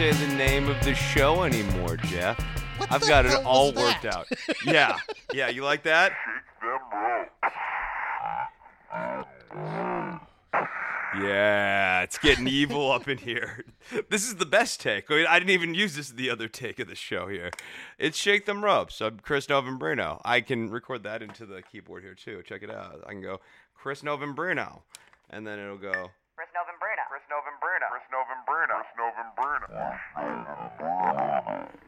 Say the name of the show anymore, Jeff. What I've got it all worked out. Yeah. Yeah, you like that? Yeah, it's getting evil up in here. This is the best take. I, mean, I didn't even use this the other take of the show here. It's Shake Them Ropes. I'm Chris Novembrino. I can record that into the keyboard here too. Check it out. I can go Chris Novembrino, and then it'll go Chris Novembrina.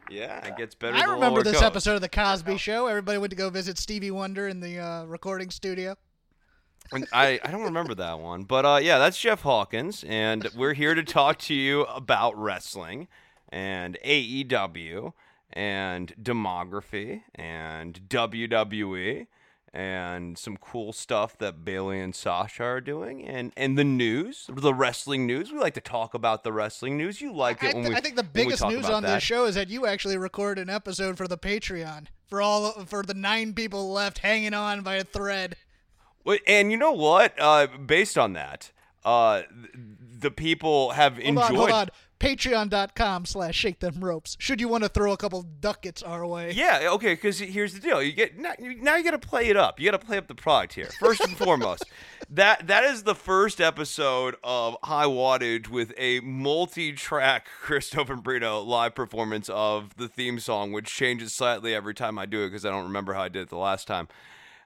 Yeah, it gets better. I the remember this goes. episode of the Cosby Show. Everybody went to go visit Stevie Wonder in the uh, recording studio. And I, I don't remember that one. But uh, yeah, that's Jeff Hawkins, and we're here to talk to you about wrestling and AEW and demography and WWE and some cool stuff that Bayley and Sasha are doing and, and the news, the wrestling news. We like to talk about the wrestling news. You like I, it when th- we I think the biggest news on that. this show is that you actually record an episode for the Patreon for all for the nine people left hanging on by a thread. And you know what? Uh, based on that, uh, the people have Hold enjoyed on, hold on. Patreon.com slash shake them ropes. Should you want to throw a couple ducats our way? Yeah, okay, because here's the deal: you get now, you- now you got to play it up. You got to play up the product here. First and foremost, that that is the first episode of High Wattage with a multi-track Christopher Brito live performance of the theme song, which changes slightly every time I do it because I don't remember how I did it the last time.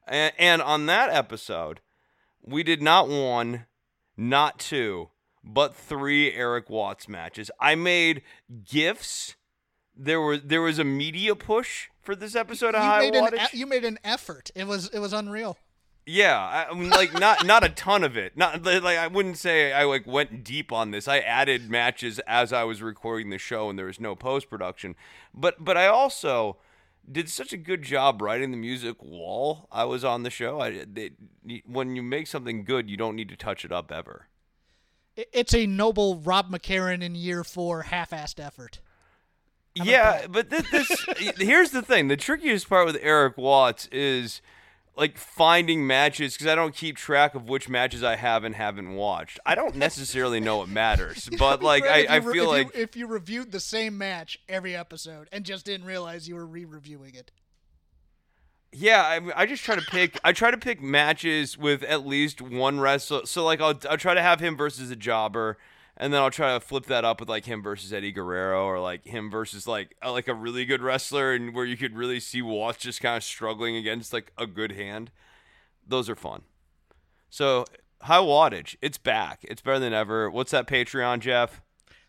And, and on that episode, we did not one, not two, but three Erik Watts matches. I made gifts. There was there was a media push for this episode of You High made, an, Wattage. e- you made an effort. It was it was unreal. Yeah, I, I mean, like not not a ton of it. Not like I wouldn't say I like went deep on this. I added matches as I was recording the show, and there was no post production. But but I also did such a good job writing the music while I was on the show. I they, when you make something good, you don't need to touch it up ever. It- It's a noble Rob McCarron in year four half-assed effort. Yeah, but this, this here's the thing. The trickiest part with Erik Watts is like finding matches because I don't keep track of which matches I have and haven't watched. I don't necessarily know what matters, but like I, I feel if like you, if you reviewed the same match every episode and just didn't realize you were re-reviewing it. Yeah, I, I just try to pick. I try to pick matches with at least one wrestler. So like I'll I'll try to have him versus a jobber. And then I'll try to flip that up with like him versus Eddie Guerrero, or like him versus like a, like a really good wrestler, and where you could really see Watts just kind of struggling against like a good hand. Those are fun. So high wattage, it's back. It's better than ever. What's that Patreon, Jeff?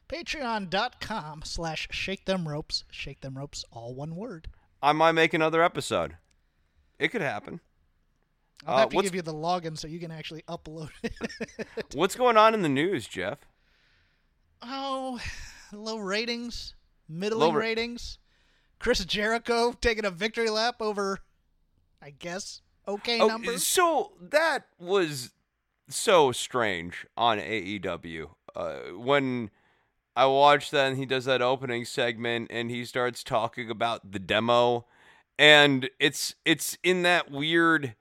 Patreon.com slash shake them ropes. Shake them ropes, all one word. I might make another episode. It could happen. I'll Uh, have to give you the login so you can actually upload it. What's going on in the news, Jeff? oh, low ratings, middling Low ra- ratings. Chris Jericho taking a victory lap over, I guess, okay Oh, numbers. so that was so strange on AEW. Uh, when I watched that and he does that opening segment and he starts talking about the demo and it's it's in that weird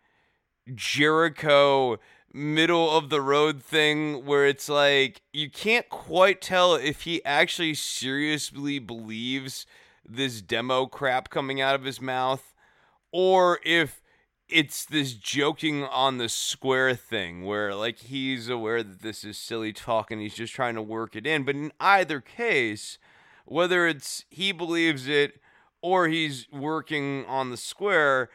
Jericho middle of the road thing where it's like you can't quite tell if he actually seriously believes this demo crap coming out of his mouth or if it's this joking on the square thing where like he's aware that this is silly talk and he's just trying to work it in. But in either case whether it's he believes it or he's working on the square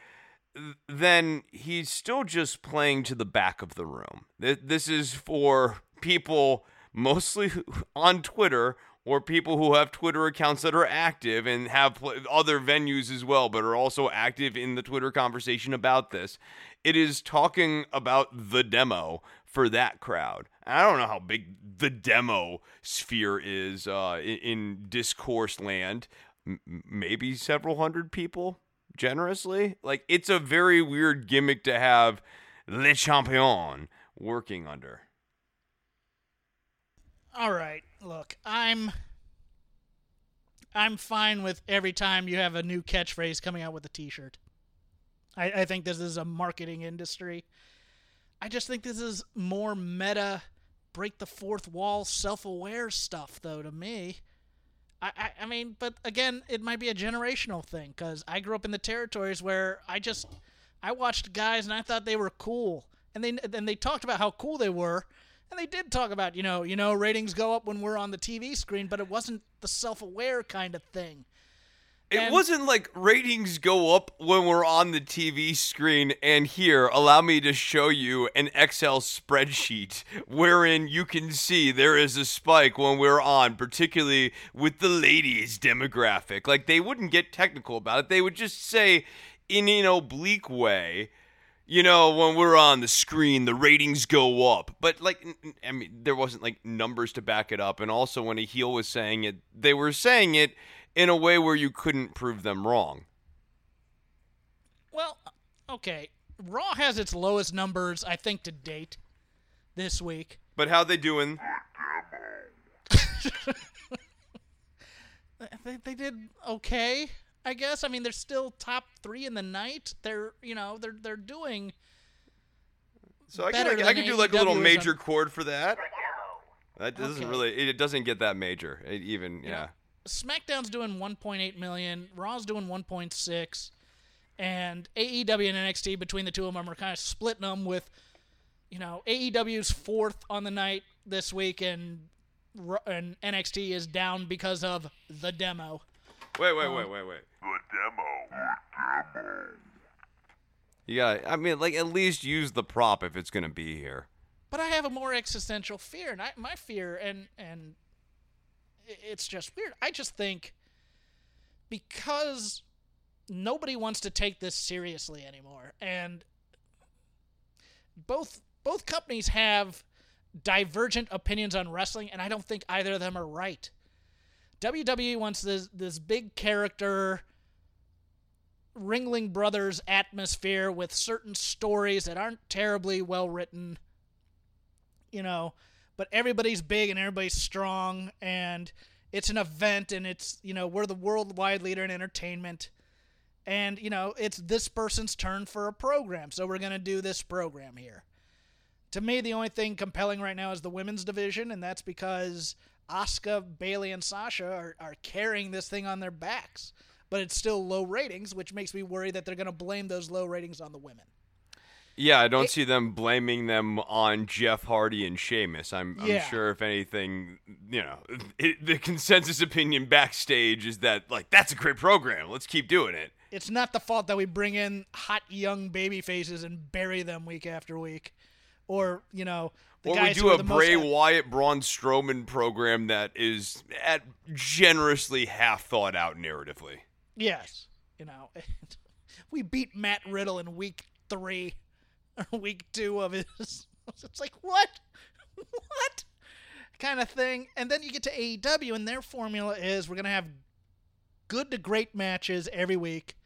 then he's still just playing to the back of the room this is for people mostly on Twitter or people who have Twitter accounts that are active and have other venues as well, but are also active in the Twitter conversation about this. It is talking about the demo for that crowd. I don't know how big the demo sphere is uh, in, in discourse land. Maybe several hundred people, generously. Like it's a very weird gimmick to have Le Champion working under. All right, look, I'm I'm fine with every time you have a new catchphrase coming out with a T-shirt. I, I think this is a marketing industry. I just think this is more meta, break the fourth wall, self-aware stuff, though. To me, I, I, mean, but again, it might be a generational thing because I grew up in the territories where I just I watched guys and I thought they were cool, and they and they talked about how cool they were, and they did talk about you know you know ratings go up when we're on the TV screen, but it wasn't the self-aware kind of thing. It And- wasn't like ratings go up when we're on the TV screen, and here, allow me to show you an Excel spreadsheet wherein you can see there is a spike when we're on, particularly with the ladies demographic. Like, they wouldn't get technical about it, they would just say, in an oblique way, you know, when we're on the screen, the ratings go up. But like, I mean, there wasn't like numbers to back it up. And also, when a heel was saying it, they were saying it in a way where you couldn't prove them wrong. Well, okay, Raw has its lowest numbers I think to date this week. But how they doing? They, they did okay, I guess. I mean, they're still top three in the night. They're you know they're they're doing. So I can, I can do like a little major chord for that. That doesn't Okay. really. It doesn't get that major. It even yeah. SmackDown's doing 1.8 million. Raw's doing 1.6, and AEW and NXT between the two of them are kind of splitting them with, you know, AEW's fourth on the night this week, and and NXT is down because of the demo. Wait, wait, um, wait, wait, wait. The demo. The demo. You got. I mean, like at least use the prop if it's gonna be here. But I have a more existential fear, and I, my fear, and and i- it's just weird. I just think because nobody wants to take this seriously anymore, and both both companies have divergent opinions on wrestling, and I don't think either of them are right. WWE wants this this big character Ringling Brothers atmosphere with certain stories that aren't terribly well written, you know, but everybody's big and everybody's strong and it's an event and it's, you know, we're the worldwide leader in entertainment. And, you know, it's this person's turn for a program, so we're going to do this program here. To me, the only thing compelling right now is the women's division, and that's because Asuka, Bayley, and Sasha are, are carrying this thing on their backs. But it's still low ratings, which makes me worry that they're going to blame those low ratings on the women. Yeah, I don't see them blaming them on Jeff Hardy and Sheamus. I'm, I'm sure if anything, you know, it, the consensus opinion backstage is that like that's a great program. Let's keep doing it. It's not the fault that we bring in hot young baby faces and bury them week after week, or you know, the or we do a Bray most, Wyatt Braun Strowman program that is at generously half thought out narratively. Yes, you know, we beat Matt Riddle in week three, or week two of his. It's like what, what kind of thing? And then you get to AEW, and their formula is we're gonna have good to great matches every week.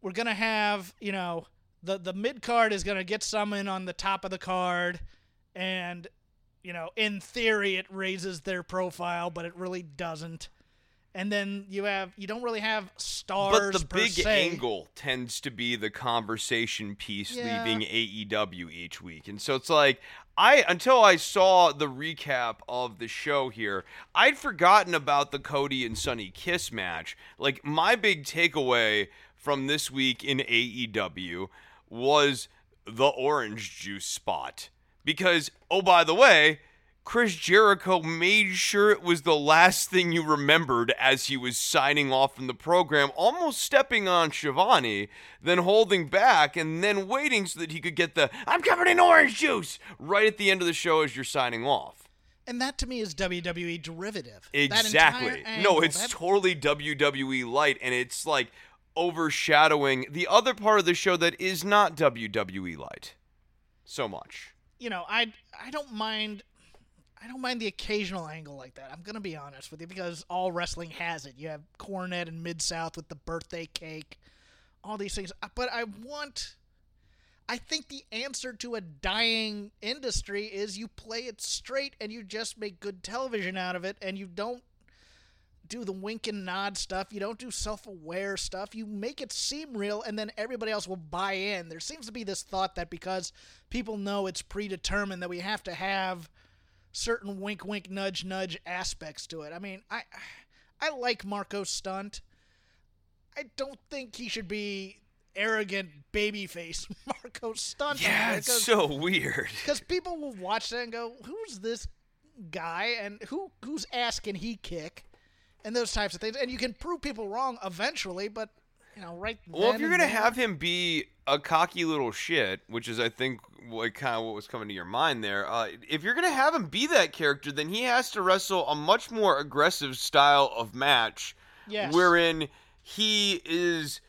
We're gonna have you know the the mid card is gonna get someone on the top of the card, and you know in theory it raises their profile, but it really doesn't and then you have you don't really have stars But the big se. angle tends to be the conversation piece Yeah. leaving AEW each week. And so it's like I until I saw the recap of the show here, I'd forgotten about the Cody and Sonny Kiss match. Like my big takeaway from this week in AEW was the orange juice spot. Because oh by the way, Chris Jericho made sure it was the last thing you remembered as he was signing off from the program, almost stepping on Shivani, then holding back, and then waiting so that he could get the I'm covered in orange juice right at the end of the show as you're signing off. and that to me is WWE derivative. That Exactly. entire No, it's that- totally WWE light, and it's like overshadowing the other part of the show that is not WWE light so much. you know, I I don't mind I don't mind the occasional angle like that. I'm gonna be honest with you because all wrestling has it. You have Cornette and Mid South with the birthday cake, all these things. Uh, But I want. I think the answer to a dying industry is you play it straight and you just make good television out of it and you don't do the wink and nod stuff. You don't do self aware stuff. You make it seem real, and then everybody else will buy in. There seems to be this thought that because people know it's predetermined that we have to have certain wink, wink, nudge, nudge aspects to it. I mean, I I like Marko Stunt. I don't think he should be arrogant babyface Marko Stunt. Yeah, it's so weird. because people will watch that and go, "Who's this guy? And who whose ass can he kick?" And those types of things. And you can prove people wrong eventually, but you know, right. Well, if you're gonna have him be a cocky little shit, which is I think what kind of what was coming to your mind there. Uh, if you're gonna have him be that character, then he has to wrestle a much more aggressive style of match, Yes. wherein he is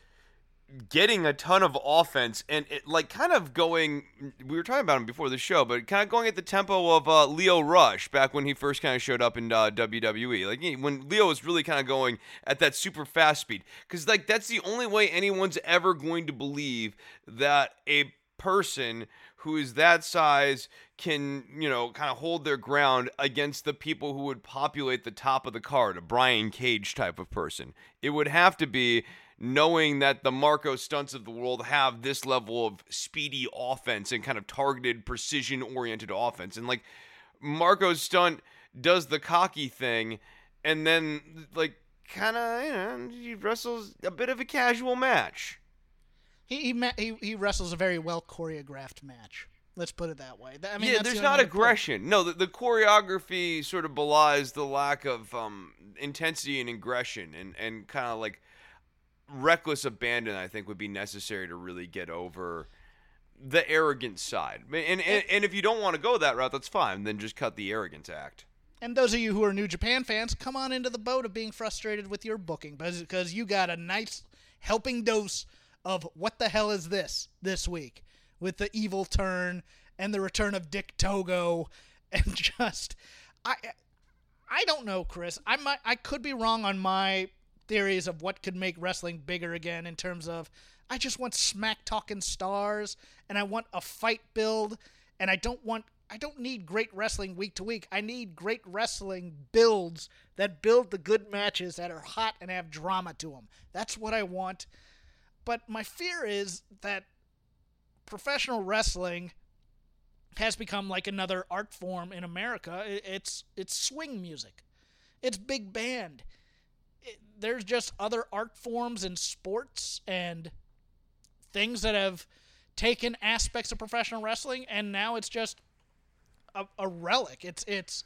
getting a ton of offense and it, like kind of going we were talking about him before the show but kind of going at the tempo of uh, lio rush back when he first kind of showed up in uh, wwe like when lio was really kind of going at that super fast speed. Because like that's the only way anyone's ever going to believe that a person who is that size can you know kind of hold their ground against the people who would populate the top of the card a brian cage type of person. It would have to be knowing that the Marko Stunts of the world have this level of speedy offense and kind of targeted, precision oriented offense. And like Marco's stunt does the cocky thing and then like kind of, you know, he wrestles a bit of a casual match. he he, ma- he he wrestles a very well choreographed match. Let's put it that way. I mean, yeah, there's the not only way to put it. aggression. No, the, the choreography sort of belies the lack of um, intensity and aggression and, and kind of like reckless abandon, I think, would be necessary to really get over the arrogant side. And, and, and if you don't want to go that route, that's fine. Then just cut the arrogance act. And those of you who are New Japan fans, come on into the boat of being frustrated with your booking because you got a nice helping dose of what the hell is this this week with the evil turn and the return of Dick Togo and just I I don't know, Chris. I might I could be wrong on my theories of what could make wrestling bigger again in terms of I just want smack talking stars and I want a fight build and I don't want I don't need great wrestling week to week. I need great wrestling builds that build the good matches that are hot and have drama to them. That's what I want. But my fear is that professional wrestling has become like another art form in America. It's it's swing music. It's big band. There's just other art forms and sports and things that have taken aspects of professional wrestling and now it's just a, a relic. It's it's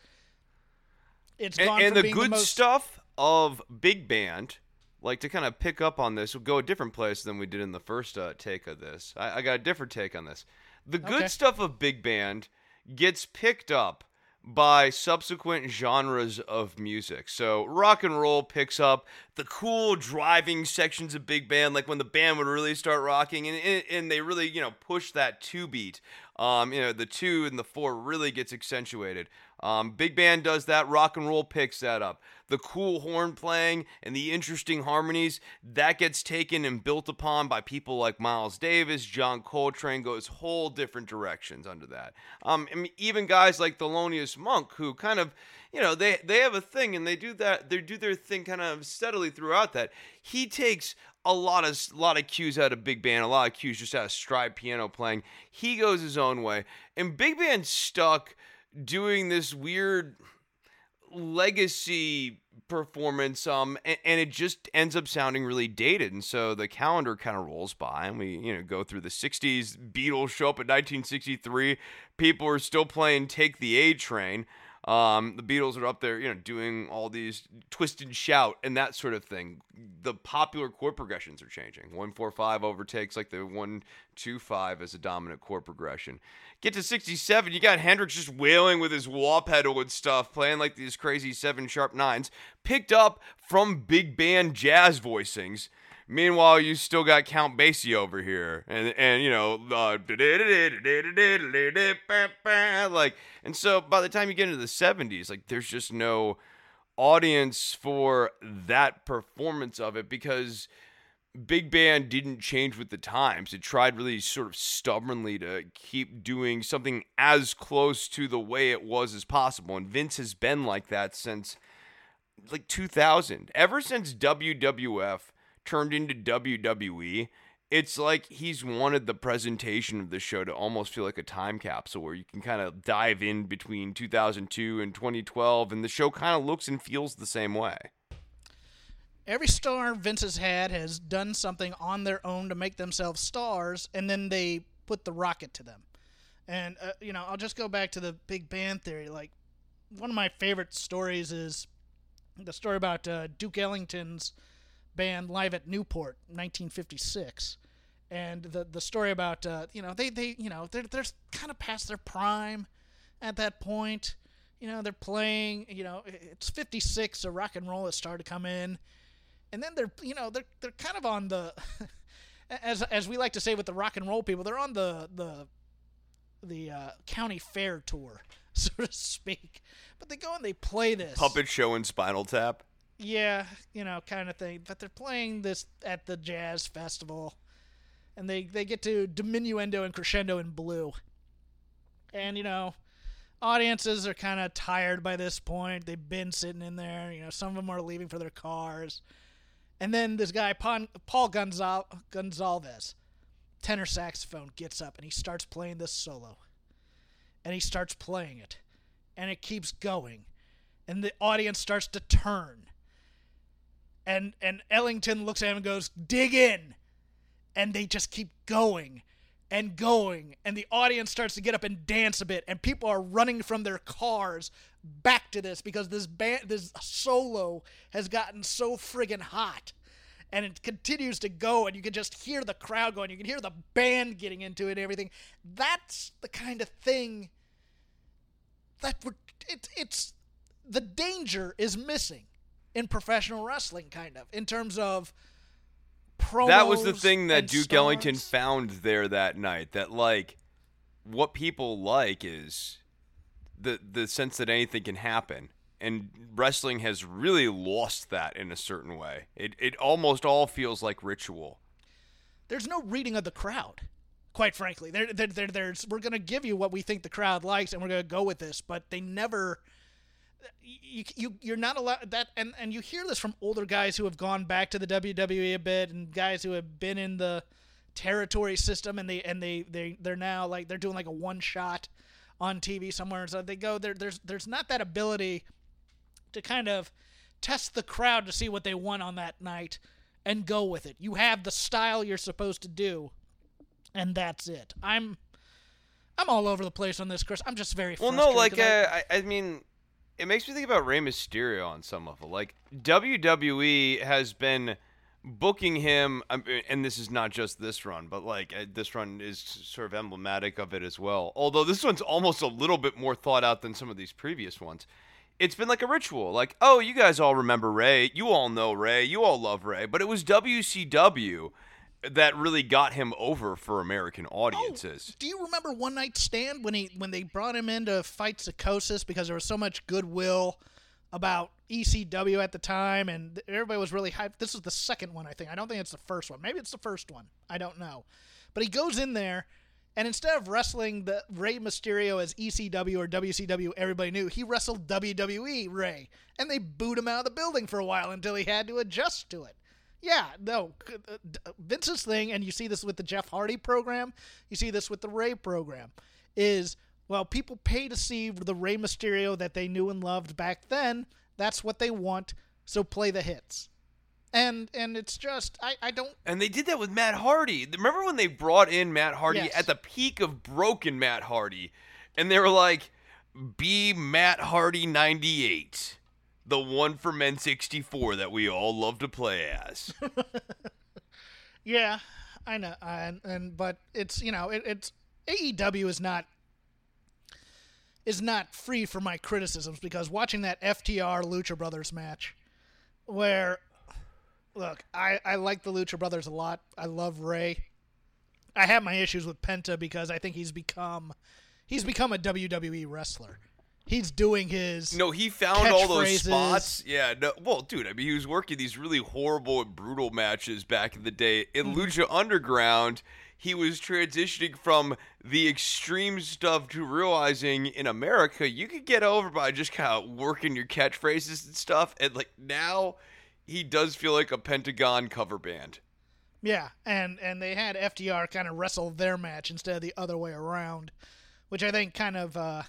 it's And, gone and from the good most, stuff of big band, like to kind of pick up on this, we'll go a different place than we did in the first uh, take of this. I, I got a different take on this. The good Okay. stuff of big band gets picked up by subsequent genres of music. So rock and roll picks up the cool driving sections of big band, like when the band would really start rocking, and and, they really you know push that two beat. Um, you know the two and the four really gets accentuated. Um, big band does that. Rock and roll picks that up. The cool horn playing and the interesting harmonies that gets taken and built upon by people like Miles Davis, John Coltrane goes whole different directions under that. Um, I mean, even guys like Thelonious Monk, who kind of, you know, they they have a thing and they do that. They do their thing kind of steadily throughout that. He takes a lot of lot of cues out of big band, a lot of cues just out of stride piano playing. He goes his own way, and big band stuck doing this weird legacy performance um and, and it just ends up sounding really dated. And so the calendar kind of rolls by and we you know go through the 60s beatles show up in 1963 people are still playing take the a train um the beatles are up there you know doing all these twist and shout and that sort of thing. The popular chord progressions are changing. 145 overtakes like the 125 as a dominant chord progression. Get to 67, you got Hendrix just wailing with his wah pedal and stuff, playing like these crazy seven sharp nines, picked up from big band jazz voicings. Meanwhile, you still got Count Basie over here, and and you know, like, and so by the time you get into the '70s, like, there's just no audience for that performance of it because big band didn't change with the times. It tried really sort of stubbornly to keep doing something as close to the way it was as possible. And Vince has been like that since like 2000. Ever since WWF turned into WWE, it's like he's wanted the presentation of the show to almost feel like a time capsule where you can kind of dive in between 2002 and 2012 and the show kind of looks and feels the same way every star Vince has had has done something on their own to make themselves stars, and then they put the rocket to them. And uh, you know, I'll just go back to the big band theory. Like one of my favorite stories is the story about uh, Duke Ellington's band live at Newport, 1956, and the the story about uh, you know they they you know they're they're kind of past their prime at that point. You know they're playing. You know it's 56, so rock and roll has started to come in and then they're you know they're they're kind of on the as as we like to say with the rock and roll people they're on the the the uh, county fair tour so to speak but they go and they play this puppet show and spinal tap yeah you know kind of thing but they're playing this at the jazz festival and they they get to diminuendo and crescendo in blue and you know audiences are kind of tired by this point they've been sitting in there you know some of them are leaving for their cars and then this guy, Paul Gonzal- Gonsalves, tenor saxophone, gets up and he starts playing this solo. And he starts playing it. And it keeps going. And the audience starts to turn. And and Ellington looks at him and goes, "Dig in." And they just keep going and going. And the audience starts to get up and dance a bit. And people are running from their cars back to this because this band this solo has gotten so friggin' hot. And it continues to go and you can just hear the crowd going. You can hear the band getting into it and everything. That's the kind of thing that we're it, it's the danger is missing in professional wrestling kind of in terms of pro that was the thing that Duke stars. Ellington found there that night. That like what people like is the the sense that anything can happen. And wrestling has really lost that in a certain way. It it almost all feels like ritual. There's no reading of the crowd, quite frankly. There, there, there there's we're gonna give you what we think the crowd likes, and we're gonna go with this. But they never you, you you're not allowed that and and you hear this from older guys who have gone back to the WWE a bit and guys who have been in the territory system and they and they they they're now like they're doing like a one shot on TV somewhere so they go there there's there's not that ability to kind of test the crowd to see what they want on that night and go with it. You have the style you're supposed to do and that's it. I'm I'm all over the place on this, Chris. I'm just very well. No, like uh, I, I mean, it makes me think about Rey Mysterio on some level. Like WWE has been booking him, and this is not just this run, but like uh, this run is sort of emblematic of it as well. Although this one's almost a little bit more thought out than some of these previous ones. It's been like a ritual. Like, oh, you guys all remember Rey, You all know Rey, You all love Rey, But it was WCW that really got him over for American oh, audiences. Oh, do you remember One Night Stand when he when they brought him in to fight Psicosis because there was so much goodwill about ECW at the time and everybody was really hyped. This is the second one, I think. I don't think it's the first one. Maybe it's the first one. I don't know. But he goes in there and instead of wrestling the Rey Mysterio as ECW or WCW, everybody knew he wrestled WWE Rey, and they booed him out of the building for a while until he had to adjust to it. Yeah, no, uh, Vince's thing, and you see this with the Jeff Hardy program, you see this with the Rey program, is well, people pay to see the Rey Mysterio that they knew and loved back then. That's what they want, so play the hits. And and it's just I, I don't And they did that with Matt Hardy. Remember when they brought in Matt Hardy yes. at the peak of broken Matt Hardy and they were like be Matt Hardy 98 the one for N64 that we all love to play as. yeah, I know, and, and but it's you know it, it's AEW is not is not free from my criticisms because watching that FTR Lucha Brothers match, where look, I, I like the Lucha Brothers a lot. I love Rey. I have my issues with Penta because I think he's become he's become a WWE wrestler. He's doing his No, he found all those spots. Yeah, no, well, dude, I mean, he was working these really horrible and brutal matches back in the day. In Mm-hmm. Lucha Underground, he was transitioning from the extreme stuff to realizing in America you could get over by just kind of working your catchphrases and stuff. And like now, he does feel like a Pentagon cover band. Yeah, and and they had FTR kind of wrestle their match instead of the other way around, which I think kind of uh,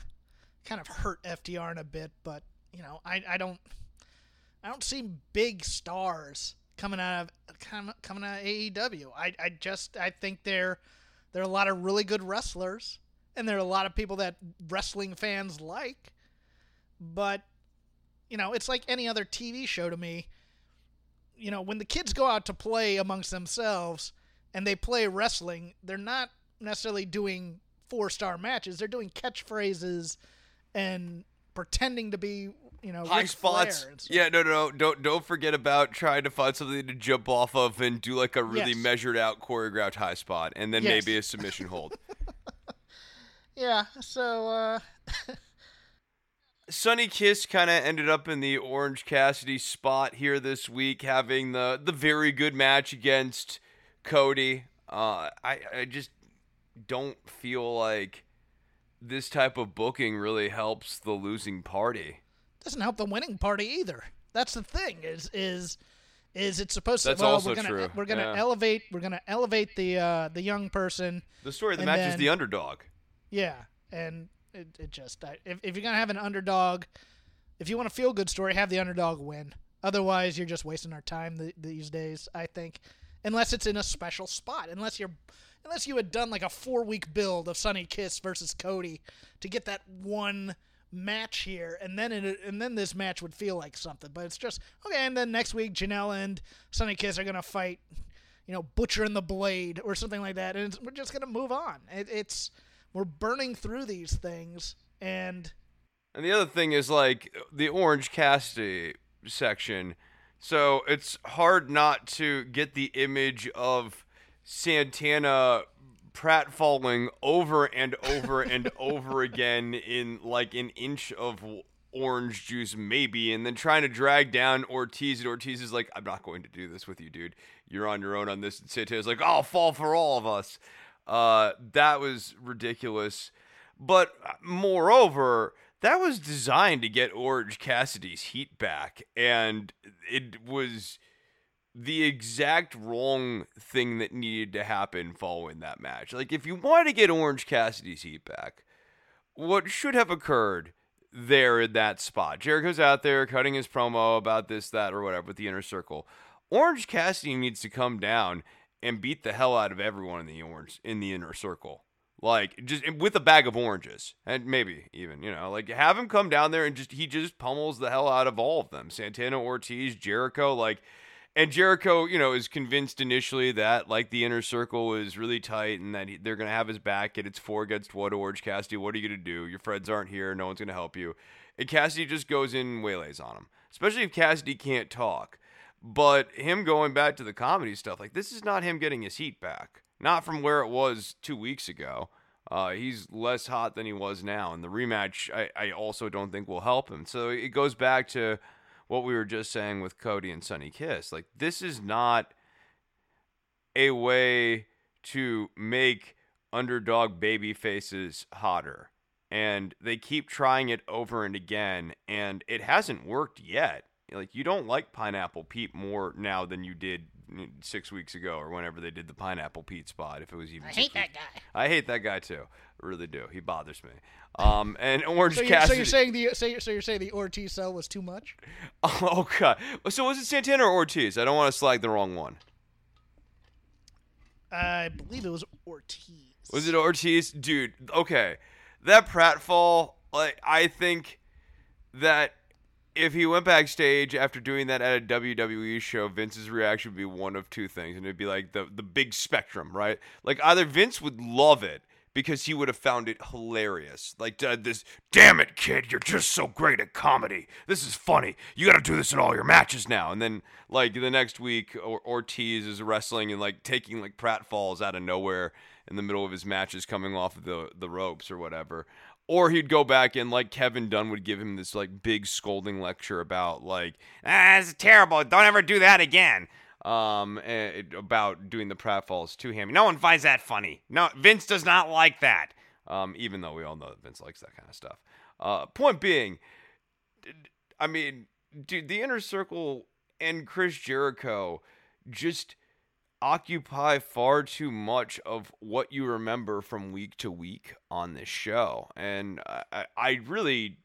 kind of hurt FTR in a bit. But you know, I, I don't I don't see big stars coming out of com- coming out of AEW. I, I just I think there there are a lot of really good wrestlers, and there are a lot of people that wrestling fans like. But you know, it's like any other TV show to me you know, when the kids go out to play amongst themselves and they play wrestling, they're not necessarily doing four star matches. They're doing catchphrases and pretending to be, you know, High Ric spots. Flair and stuff. Yeah, no, no, no. Don't don't forget about trying to find something to jump off of and do like a really Yes. measured out choreographed high spot, and then Yes. maybe a submission hold. Yeah. So, uh, Sonny Kiss kind of ended up in the Orange Cassidy spot here this week, having the the very good match against Cody. Uh, I I just don't feel like this type of booking really helps the losing party. doesn't help the winning party either. That's the thing. Is is is it supposed to? That's well, also we're gonna true, we're gonna yeah. elevate we're gonna elevate the uh, the young person. The story of the match is the underdog. Yeah, and it, it just I, if if you're gonna have an underdog, if you want a feel good story, have the underdog win. Otherwise, you're just wasting our time th- these days. I think, unless it's in a special spot, unless you're, unless you had done like a four week build of Sonny Kiss versus Cody to get that one match here, and then it, and then this match would feel like something. But it's just okay. And then next week, Janela and Sonny Kiss are gonna fight, you know, Butcher and the Blade or something like that, and we're just gonna move on. It, it's we're burning through these things, and And the other thing is like the Orange Cassidy section. So it's hard not to get the image of Santana pratfalling over and over and over again in like an inch of orange juice maybe and then trying to drag down Ortiz and Ortiz is like I'm not going to do this with you dude. You're on your own on this. And Santana's like I'll fall for all of us. Uh that was ridiculous. But uh, moreover, that was designed to get Orange Cassidy's heat back, and it was the exact wrong thing that needed to happen following that match. Like, if you want to get Orange Cassidy's heat back, what should have occurred there in that spot? Jericho's out there cutting his promo about this, that, or whatever with the inner circle. Orange Cassidy needs to come down and beat the hell out of everyone in the orange in the inner circle. Like just with a bag of oranges, and maybe even you know, like have him come down there and just he just pummels the hell out of all of them. Santana, Ortiz, Jericho, like, and Jericho, you know, is convinced initially that like the inner circle is really tight and that he, they're gonna have his back. And it's four against one. Orange Cassidy, what are you gonna do? Your friends aren't here. No one's gonna help you. And Cassidy just goes in and waylays on him, especially if Cassidy can't talk. But him going back to the comedy stuff, like this is not him getting his heat back. Not from where it was two weeks ago. Uh, he's less hot than he was now, and the rematch I, I also don't think will help him. So it goes back to what we were just saying with Cody and Sonny Kiss. Like this is not a way to make underdog baby faces hotter. And they keep trying it over and again, and it hasn't worked yet. Like you don't like Pineapple Pete more now than you did six weeks ago or whenever they did the Pineapple Pete spot. If it was even, I hate that guy. I hate that guy too. I really do. He bothers me. Um, and Orange So you're, so you're saying the so you're, so you're saying the Ortiz cell was too much? oh god. So was it Santana or Ortiz? I don't want to slag the wrong one. I believe it was Ortiz. Was it Ortiz? Dude, okay. That pratfall, like I think that if he went backstage after doing that at a WWE show, Vince's reaction would be one of two things, and it'd be like the the big spectrum, right? Like either Vince would love it because he would have found it hilarious. Like uh, this, damn it, kid, you're just so great at comedy. This is funny. You got to do this in all your matches now. And then like the next week, or- Ortiz is wrestling and like taking like pratfalls out of nowhere in the middle of his matches, coming off of the the ropes or whatever. Or he'd go back and like Kevin Dunn would give him this like big scolding lecture about like ah, this is terrible. Don't ever do that again um, eh, about doing the pratfalls to him. No one finds that funny. No, Vince does not like that. Um, even though we all know that Vince likes that kind of stuff. Uh, point being, I mean, dude, the inner circle and Chris Jericho just occupy far too much of what you remember from week to week on this show, and I, I- really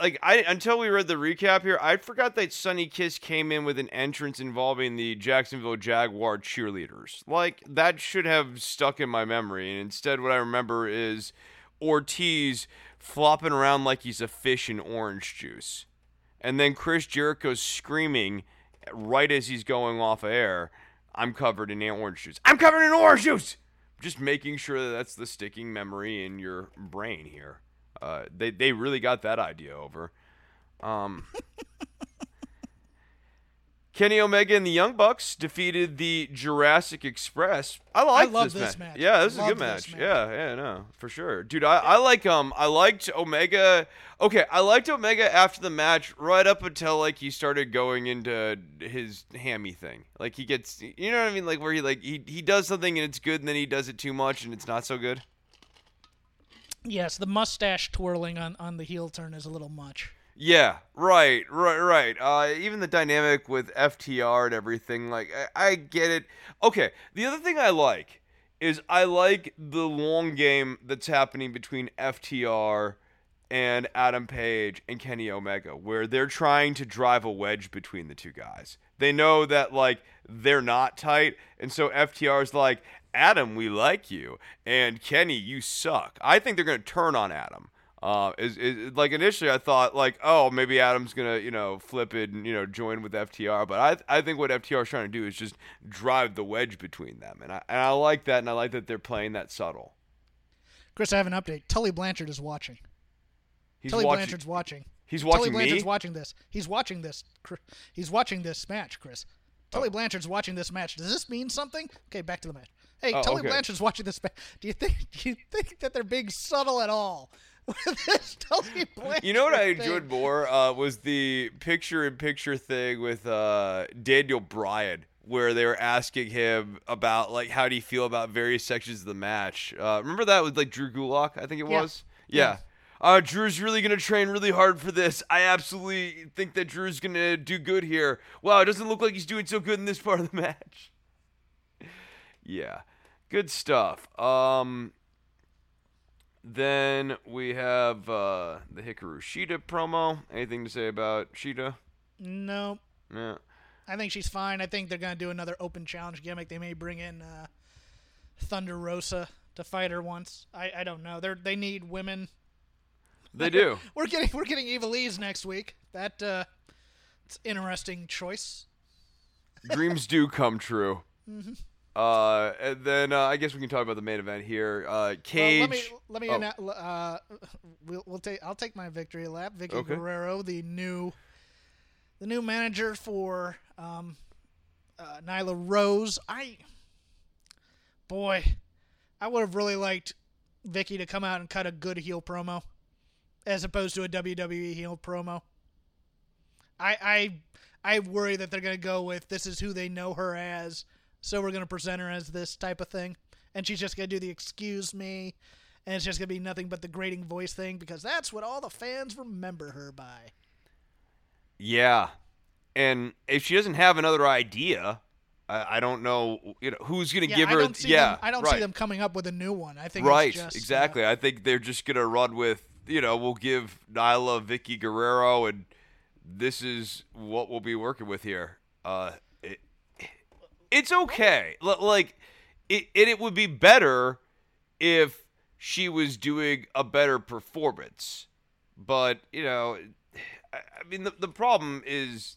like I until we read the recap here, I forgot that Sonny Kiss came in with an entrance involving the Jacksonville Jaguar cheerleaders. Like that should have stuck in my memory, and instead, what I remember is Ortiz flopping around like he's a fish in orange juice, and then Chris Jericho screaming right as he's going off air, "I'm covered in orange juice. I'm covered in orange juice." Just making sure that that's the sticking memory in your brain here. Uh, they they really got that idea over. Um, Kenny Omega and the Young Bucks defeated the Jurassic Express. I like this, this match. match. Yeah, this is a good match. match. Yeah, yeah, no, for sure, dude. I, I like um I liked Omega. Okay, I liked Omega after the match, right up until like he started going into his hammy thing. Like he gets, you know what I mean? Like where he like he he does something and it's good, and then he does it too much and it's not so good. Yes, the mustache twirling on, on the heel turn is a little much. Yeah, right, right, right. Uh, even the dynamic with FTR and everything, like I, I get it. Okay, the other thing I like is I like the long game that's happening between FTR and Adam Page and Kenny Omega, where they're trying to drive a wedge between the two guys. They know that like they're not tight, and so FTR's like, Adam, we like you, and Kenny, you suck. I think they're gonna turn on Adam. Uh, is, is like initially I thought like oh maybe Adam's gonna you know flip it and you know join with FTR but I I think what FTR is trying to do is just drive the wedge between them and I and I like that and I like that they're playing that subtle. Chris, I have an update. Tully Blanchard is watching. He's Tully watching. Blanchard's watching. He's Tully watching Blanchard's me. watching this. He's watching this. He's watching this match, Chris. Tully Oh. Blanchard's watching this match. Does this mean something? Okay, back to the match. Hey, Oh, Tully okay. Blanchard's watching this match. Do you think? Do you think that they're being subtle at all with this Tully Blanchard? You know what I enjoyed more uh, was the picture-in-picture thing with uh, Daniel Bryan, where they were asking him about like how do you feel about various sections of the match. Uh, remember that with like Drew Gulak, I think it Yeah. was. Yeah. Uh, Drew's really gonna train really hard for this. I absolutely think that Drew's gonna do good here. Wow, it doesn't look like he's doing so good in this part of the match. yeah, good stuff. Um, then we have uh, the Hikaru Shida promo. Anything to say about Shida? No, Yeah. I think she's fine. I think they're gonna do another open challenge gimmick. They may bring in uh, Thunder Rosa to fight her once. I, I don't know. They're they need women. They do. We're getting we're getting Ivelisse next week. That uh, it's interesting choice. Dreams do come true. Uh, and then uh, I guess we can talk about the main event here. Uh, Cage. Well, let me let me Oh. uh, we'll, we'll take I'll take my victory lap. Vickie Okay. Guerrero, the new the new manager for um, uh, Nyla Rose. I boy, I would have really liked Vickie to come out and cut a good heel promo, as opposed to a WWE heel promo. I I I worry that they're gonna go with this is who they know her as, so we're gonna present her as this type of thing, and she's just gonna do the excuse me, and it's just gonna be nothing but the grating voice thing because that's what all the fans remember her by. Yeah, and if she doesn't have another idea, I, I don't know. You know who's gonna Yeah, give I her. don't see yeah, them. I don't right. see them coming up with a new one. I think Right, it's just, exactly. I think they're just gonna run with you know we'll give Nyla Vickie Guerrero and this is what we'll be working with here. Uh, it's okay. L- like it, it, it would be better if she was doing a better performance, but you know, I, I mean the the problem is.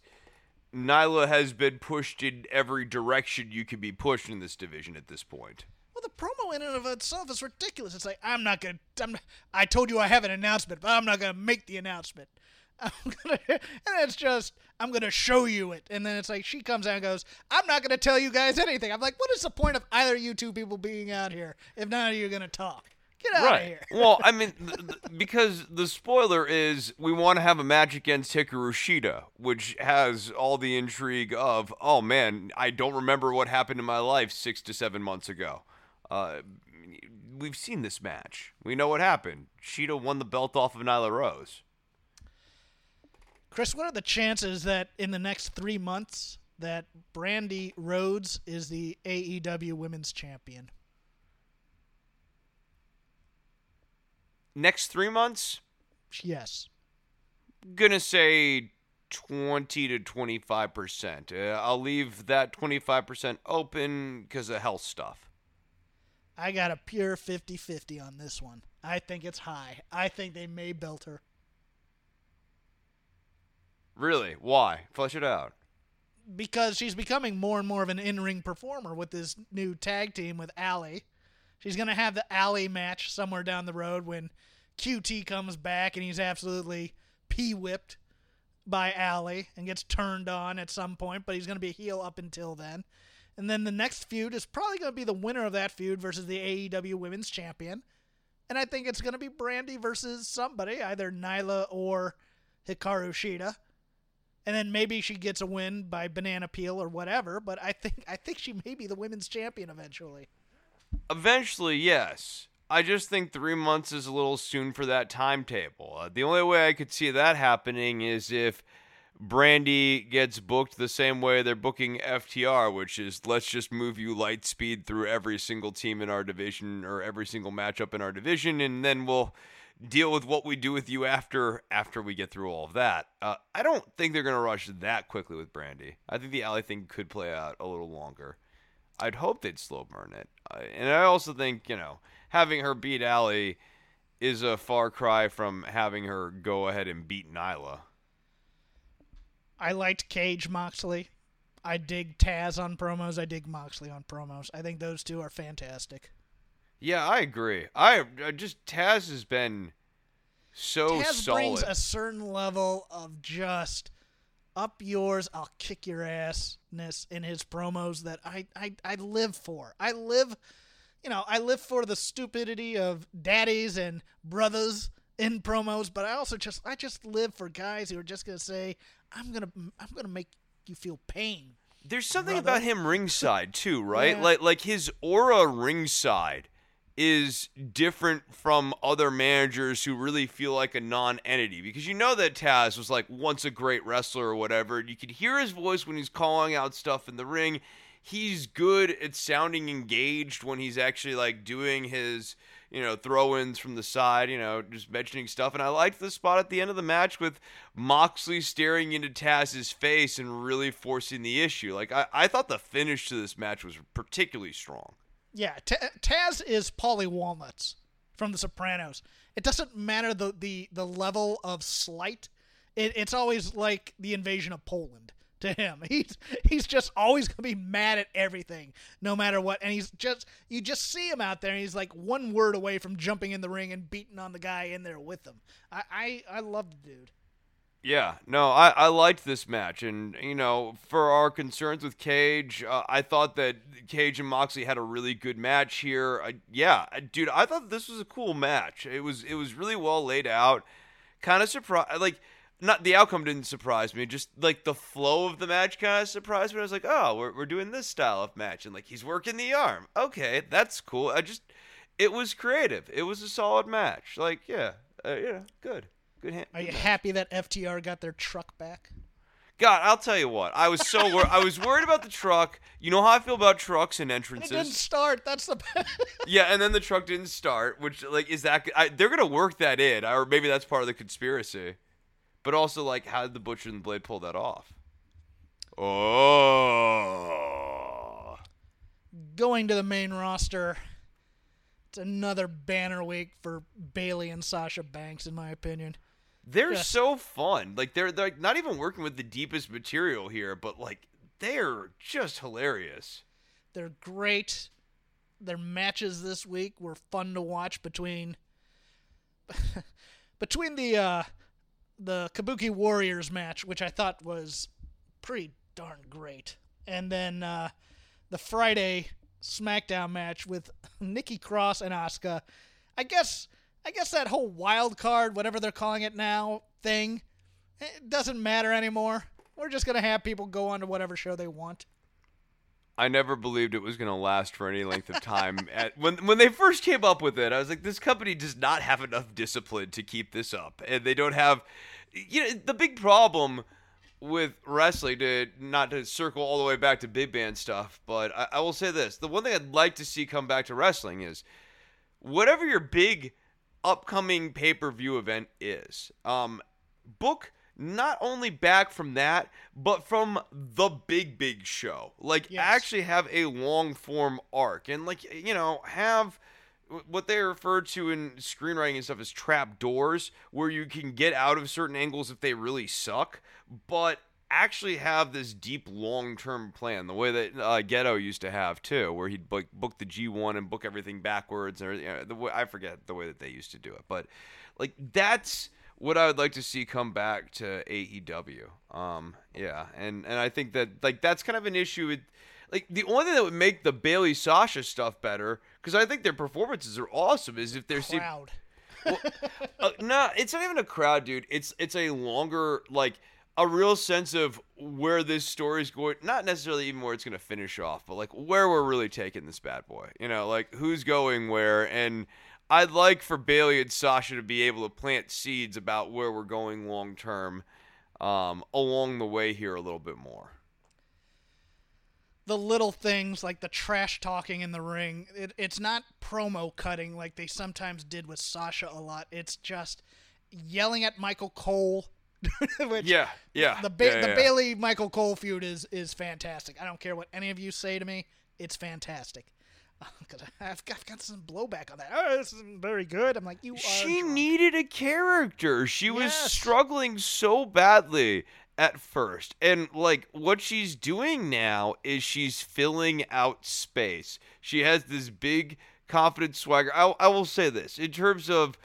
Nyla has been pushed in every direction you can be pushed in this division at this point. Well, the promo in and of itself is ridiculous. It's like I'm not gonna. I'm, I told you I have an announcement, but I'm not gonna make the announcement. I'm gonna, and it's just I'm gonna show you it, and then it's like she comes out and goes, "I'm not gonna tell you guys anything." I'm like, what is the point of either of you two people being out here if none of you are gonna talk? Get out of here. well, I mean, th- th- because the spoiler is we want to have a match against Hikaru Shida, which has all the intrigue of, oh man, I don't remember what happened in my life six to seven months ago. Uh, we've seen this match. We know what happened. Shida won the belt off of Nyla Rose. Chris, what are the chances that in the next three months that Brandi Rhodes is the AEW Women's Champion? Next three months, Yes. gonna say 20 to 25 percent. Uh, I'll leave that 25 percent open because of health stuff. I got a pure 50 50 on this one. I think it's high. I think they may belt her. Really? Why? Flesh it out. because she's becoming more and more of an in-ring performer with this new tag team with Allie. She's gonna have the Allie match somewhere down the road when QT comes back and he's absolutely pee whipped by Allie and gets turned on at some point, but he's gonna be a heel up until then. And then the next feud is probably gonna be the winner of that feud versus the AEW Women's Champion. And I think it's gonna be Brandi versus somebody, either Nyla or Hikaru Shida and then maybe she gets a win by banana peel or whatever. But I think I think she may be the women's champion eventually. Eventually, yes. I just think three months is a little soon for that timetable. Uh, the only way I could see that happening is if Brandi gets booked the same way they're booking FTR, which is let's just move you light speed through every single team in our division or every single matchup in our division, and then we'll deal with what we do with you after after we get through all of that. Uh, I don't think they're gonna rush that quickly with Brandi. I think the Allie thing could play out a little longer. I'd hope they'd slow burn it, uh, and I also think you know having her beat Allie is a far cry from having her go ahead and beat Nyla. I liked Cage Moxley. I dig Taz on promos. I dig Moxley on promos. I think those two are fantastic. Yeah, I agree. I, I just Taz has been so Taz solid. brings a certain level of just up yours, I'll kick your assness in his promos that I, I I live for. I live, you know, I live for the stupidity of daddies and brothers in promos, but I also just I just live for guys who are just gonna say, I'm gonna I'm gonna make you feel pain. There's something brother. about him ringside too, right? Yeah. Like like his aura ringside is different from other managers who really feel like a non-entity because you know that Taz was like once a great wrestler or whatever. You could hear his voice when he's calling out stuff in the ring. He's good at sounding engaged when he's actually like doing his, you know, throw-ins from the side, you know, just mentioning stuff. And I liked the spot at the end of the match with Moxley staring into Taz's face and really forcing the issue. Like I, I thought the finish to this match was particularly strong. Yeah, Ta Taz is Paulie Walnuts from The Sopranos. It doesn't matter the the, the level of slight. It, it's always like the invasion of Poland to him. He's he's just always gonna be mad at everything, no matter what. And he's just you just see him out there, and he's like one word away from jumping in the ring and beating on the guy in there with him. I I, I love the dude. Yeah, no, I, I liked this match, and you know, for our concerns with Cage, uh, I thought that Cage and Moxley had a really good match here. I, yeah, dude, I thought this was a cool match. It was it was really well laid out. Kind of surprised, like not the outcome didn't surprise me, just like the flow of the match kind of surprised me. I was like, oh, we're we're doing this style of match, and like he's working the arm. Okay, that's cool. I just it was creative. It was a solid match. Like yeah, uh, yeah, good, good hand. Are you happy that FTR got their truck back? God, I'll tell you what. I was so wor- I was worried about the truck. You know how I feel about trucks and And it didn't entrances. start. That's the Yeah, and then the truck didn't start, which like is that I, they're gonna work that in, or maybe that's part of the conspiracy. But also, like, how did the butcher and the blade pull that off? Oh, going to the main roster. It's another banner week for Bayley and Sasha Banks, in my opinion. They're Yeah. so fun. Like they're they're not even working with the deepest material here, but like they're just hilarious. They're great. their matches this week were fun to watch between between the uh, the Kabuki Warriors match, which I thought was pretty darn great, and then uh, the Friday SmackDown match with Nikki Cross and Asuka. I guess I guess that whole wild card, whatever they're calling it now, thing, it doesn't matter anymore. We're just gonna have people go on to whatever show they want. I never believed it was going to last for any length of time. At, when when they first came up with it, I was like, this company does not have enough discipline to keep this up, and they don't have. You know, the big problem with wrestling to not to circle all the way back to big band stuff, but I, I will say this: the one thing I'd like to see come back to wrestling is whatever your big upcoming pay per view event is. Um, book not only back from that, but from the big, big show. Like, Yes. actually have a long form arc and, like, you know, have what they refer to in screenwriting and stuff as trap doors, where you can get out of certain angles if they really suck, but actually have this deep long term plan, the way that uh, Gedo used to have too, where he'd book, book the G1 and book everything backwards, or you know, the way, I forget the way that they used to do it, but like that's what I would like to see come back to AEW. Um, yeah, and and I think that like that's kind of an issue with. Like the only thing that would make the Bayley Sasha stuff better, because I think their performances are awesome, is if they're Crowd. uh, nah, it's not even a crowd, dude. It's it's a longer like a real sense of where this story is going. Not necessarily even where it's going to finish off, but like where we're really taking this bad boy. You know, like who's going where. And I'd like for Bayley and Sasha to be able to plant seeds about where we're going long term, um, along the way here a little bit more. the little things like the trash talking in the ring. It, it's not promo cutting like they sometimes did with Sasha a lot. It's just yelling at Michael Cole. which Yeah, yeah. the ba- yeah, the yeah. Bayley Michael Cole feud is is fantastic. I don't care what any of you say to me. It's fantastic. Because I've got, I've got some blowback on that. Oh, this isn't very good. I'm like, you are. she drunk. needed a character. She was struggling so badly at first. And like what she's doing now is she's filling out space. She has this big confident swagger. I, I will say this in terms of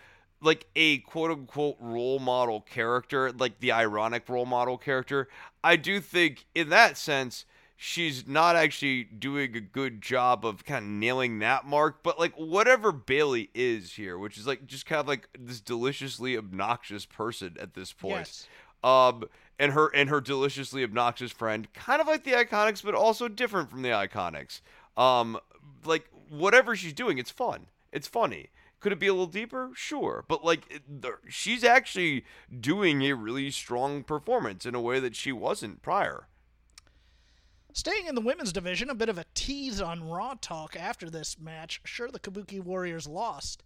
like a quote unquote role model character, like the ironic role model character. I do think in that sense she's not actually doing a good job of kind of nailing that mark, but like whatever Bayley is here, which is like just kind of like this deliciously obnoxious person at this point. Yes. Um and her and her deliciously obnoxious friend, kind of like the Iconics, but also different from the Iconics. Um like whatever she's doing, it's fun. It's funny. Could it be a little deeper? Sure, but like she's actually doing a really strong performance in a way that she wasn't prior. Staying in the women's division, a bit of a tease on Raw talk after this match. Sure, the Kabuki Warriors lost,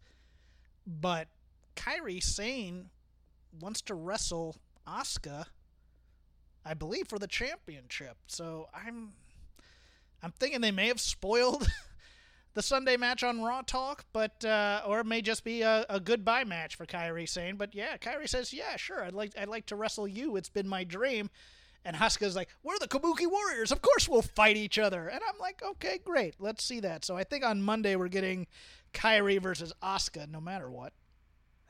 but Kairi Sane wants to wrestle Asuka, I believe, for the championship. So I'm, I'm thinking they may have spoiled the Sunday match on Raw talk, but uh, or it may just be a, a goodbye match for Kairi Sane. But yeah, Kairi says, yeah, sure, I'd like, I'd like to wrestle you. It's been my dream. And Asuka's like, we're the Kabuki Warriors. Of course we'll fight each other. And I'm like, okay, great. Let's see that. So I think on Monday we're getting Kairi versus Asuka no matter what.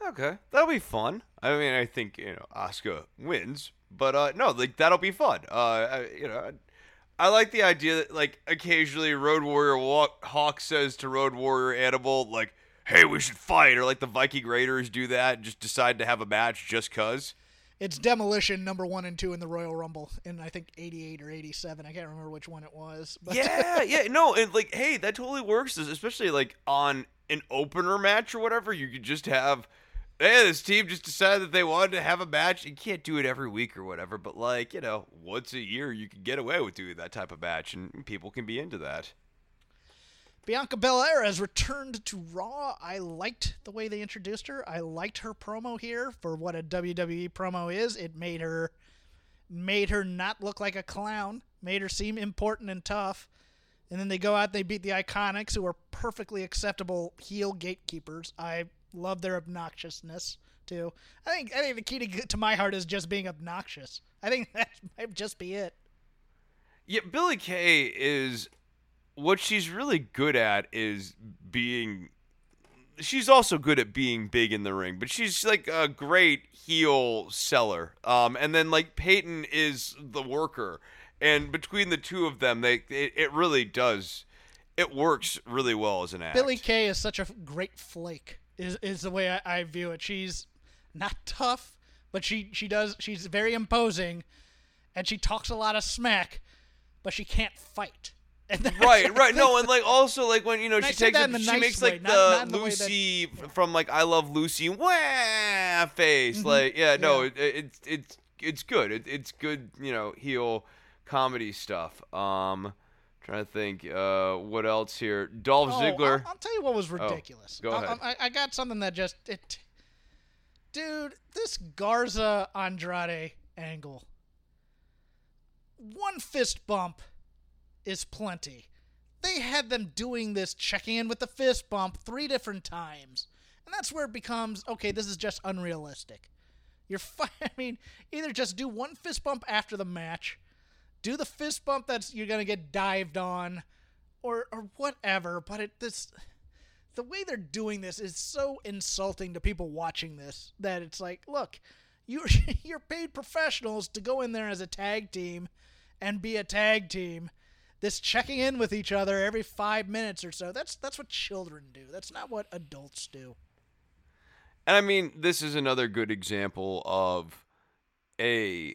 Okay, that'll be fun. I mean, I think you know Asuka wins, but uh, no, like that'll be fun. Uh, I, you know, I like the idea that like occasionally Road Warrior Walk, Hawk says to Road Warrior Animal like, "Hey, we should fight," or like the Viking Raiders do that and just decide to have a match just cause. It's Demolition number one and two in the Royal Rumble in I think 88 or 87. I can't remember which one it was. But yeah, yeah, no, and like, hey, that totally works, especially like on an opener match or whatever. You could just have, hey, this team just decided that they wanted to have a match. You can't do it every week or whatever, but like, you know, once a year you can get away with doing that type of match, and people can be into that. Bianca Belair has returned to Raw. I liked the way they introduced her. I liked her promo here for what a WWE promo is. It made her made her not look like a clown, made her seem important and tough. And then they go out they beat the Iconics, who are perfectly acceptable heel gatekeepers. I love their obnoxiousness too. I think I think the key to, to my heart is just being obnoxious. I think that might just be it. Yeah, Billie Kay is what she's really good at is being she's also good at being big in the ring, but she's like a great heel seller. Um, and then like Peyton is the worker, and between the two of them, they it, it really does. It works really well as an act. Billie Kay is such a great flake. Is is the way I, I view it. She's not tough, but she she does. She's very imposing, and she talks a lot of smack, but she can't fight. Right, right. No, and like also like when you know And she takes it, she nice makes way, like not- not the the way that- Lucy from like I love Lucy wah face. Like yeah, no, Mm-hmm. Yeah. It, it's it's it's good. It, it's good, you know, heel comedy stuff. Um, trying to think, uh, what else here? Dolph Oh, Ziggler. I'll, I'll tell you what was ridiculous. go I- ahead. I, I got something that just it. Dude, this Garza Andrade angle. One fist bump is plenty. They had them doing this, checking in with the fist bump three different times. And that's where it becomes okay, this is just unrealistic. You're fi- I mean, either just do one fist bump after the match, do the fist bump that's you're gonna get dived on, or or whatever. But it this the way they're doing this is so insulting to people watching this that it's like, look, you're you're paid professionals to go in there as a tag team and be a tag team. This checking in with each other every five minutes or so. That's that's what children do. That's not what adults do. And I mean, this is another good example of a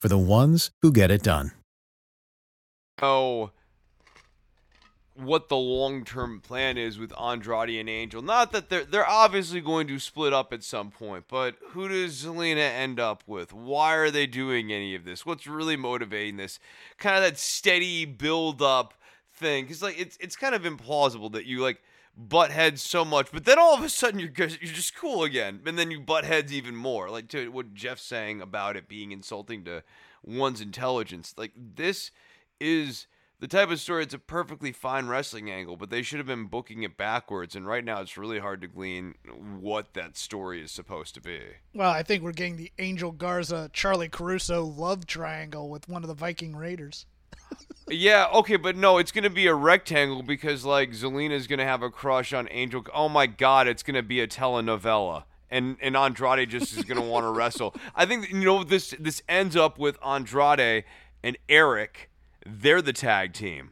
for the ones who get it done. know what the long term plan is with Andrade and Angel. Not that they're they're obviously going to split up at some point, but who does Zelina end up with? Why are they doing any of this? What's really motivating this? Kind of that steady build up thing. Because like it's it's kind of implausible that you like butt heads so much, but then all of a sudden you're you're just cool again, and then you butt heads even more. Like to what Jeff's saying about it being insulting to one's intelligence. Like this is the type of story. It's a perfectly fine wrestling angle, but they should have been booking it backwards. And right now, it's really hard to glean what that story is supposed to be. Well, I think we're getting the Angel Garza Charly Caruso love triangle with one of the Viking Raiders. Yeah, okay, but no, it's gonna be a rectangle because like Zelina's gonna have a crush on Angel. Oh my God, it's gonna be a telenovela, and and Andrade just is gonna want to wrestle. I think you know this. This ends up with Andrade and Erik. They're the tag team.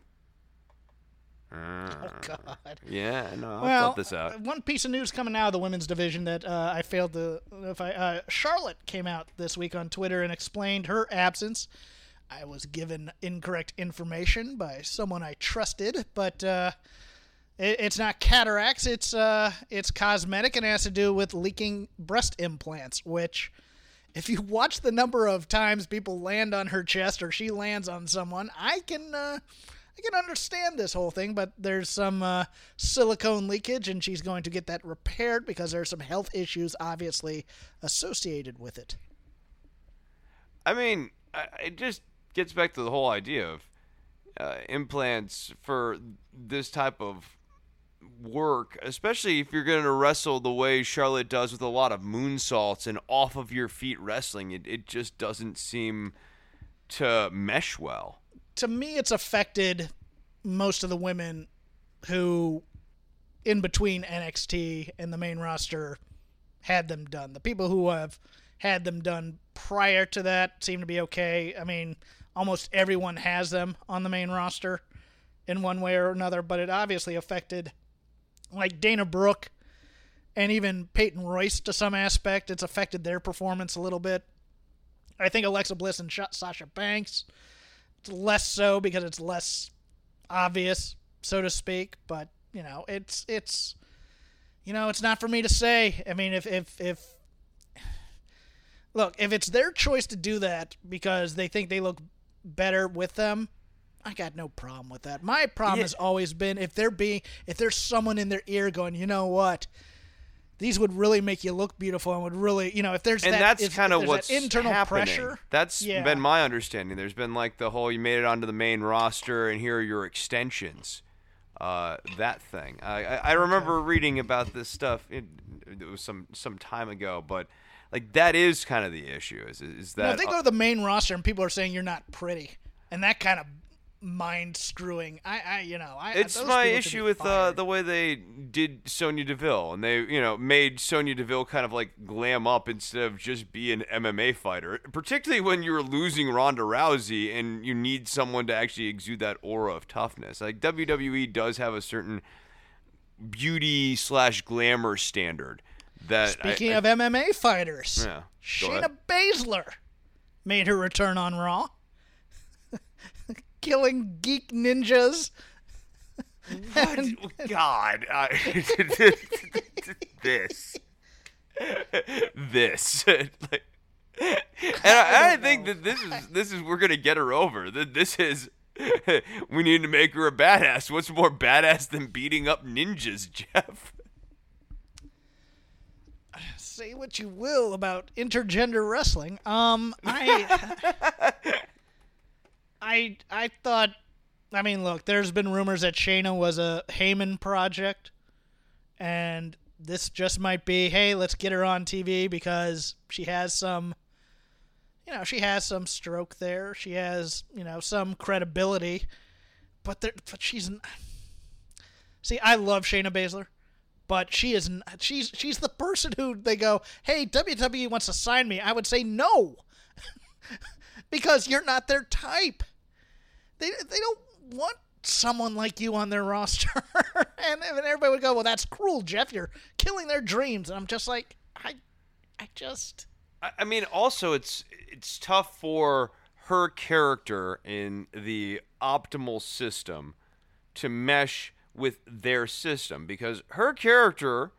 Oh God. Yeah, no, I well, thought this out. uh, one piece of news coming out of the women's division that uh, I failed to. If I uh, Charlotte came out this week on Twitter and explained her absence. I was given incorrect information by someone I trusted, but uh, it, it's not cataracts. It's uh, it's cosmetic and it has to do with leaking breast implants. Which, if you watch the number of times people land on her chest or she lands on someone, I can. Uh, I can understand this whole thing, but there's some uh, silicone leakage, and she's going to get that repaired because there's some health issues obviously associated with it. I mean, I- it just gets back to the whole idea of uh, implants for this type of work, especially if you're going to wrestle the way Charlotte does with a lot of moonsaults and off of your feet wrestling. It, it just doesn't seem to mesh well. To me, it's affected most of the women who, in between NXT and the main roster, had them done. The people who have had them done prior to that seem to be okay. I mean, almost everyone has them on the main roster in one way or another, but it obviously affected like Dana Brooke and even Peyton Royce to some aspect. It's affected their performance a little bit. I think Alexa Bliss and Sha- Sasha Banks, it's less so because it's less obvious, so to speak. But you know, it's it's you know, it's not for me to say. I mean, if if if look, if it's their choice to do that because they think they look better with them, I got no problem with that. My problem Yeah. has always been if there being if there's someone in their ear going, you know what, these would really make you look beautiful and would really, you know, if there's and that, that's kind of what's internal happening. pressure. That's Yeah. been my understanding. There's been like the whole you made it onto the main roster, and here are your extensions. Uh, that thing. I, I, I remember reading about this stuff. It, it was some some time ago, but like that is kind of the issue. Is is that if they go to the main roster and people are saying you're not pretty, and that kind of mind screwing, I, I, you know, I. It's my issue with uh, the way they did Sonya Deville, and they, you know, made Sonya Deville kind of like glam up instead of just be an MMA fighter. Particularly when you're losing Ronda Rousey and you need someone to actually exude that aura of toughness. Like WWE does have a certain beauty slash glamour standard. That Speaking I, of MMA fighters, Yeah, Shayna. Baszler made her return on Raw, killing geek ninjas. And- God, I, this, this, like, and I, I think that this is this is we're gonna get her over. That this is we need to make her a badass. What's more badass than beating up ninjas, Jeff? Say what you will about intergender wrestling. Um, I, I, I thought. I mean, look, there's been rumors that Shayna was a Heyman project, and this just might be, hey, let's get her on TV because she has some, you know, she has some stroke there. She has, you know, some credibility, but there, but she's. See, I love Shayna Baszler but she is she's she's the person who they go, "Hey, WWE wants to sign me." I would say no. because you're not their type. They they don't want someone like you on their roster. and, and everybody would go, "Well, that's cruel, Jeff. You're killing their dreams." And I'm just like, I I just I, mean, also it's it's tough for her character in the optimal system to mesh with their system because her character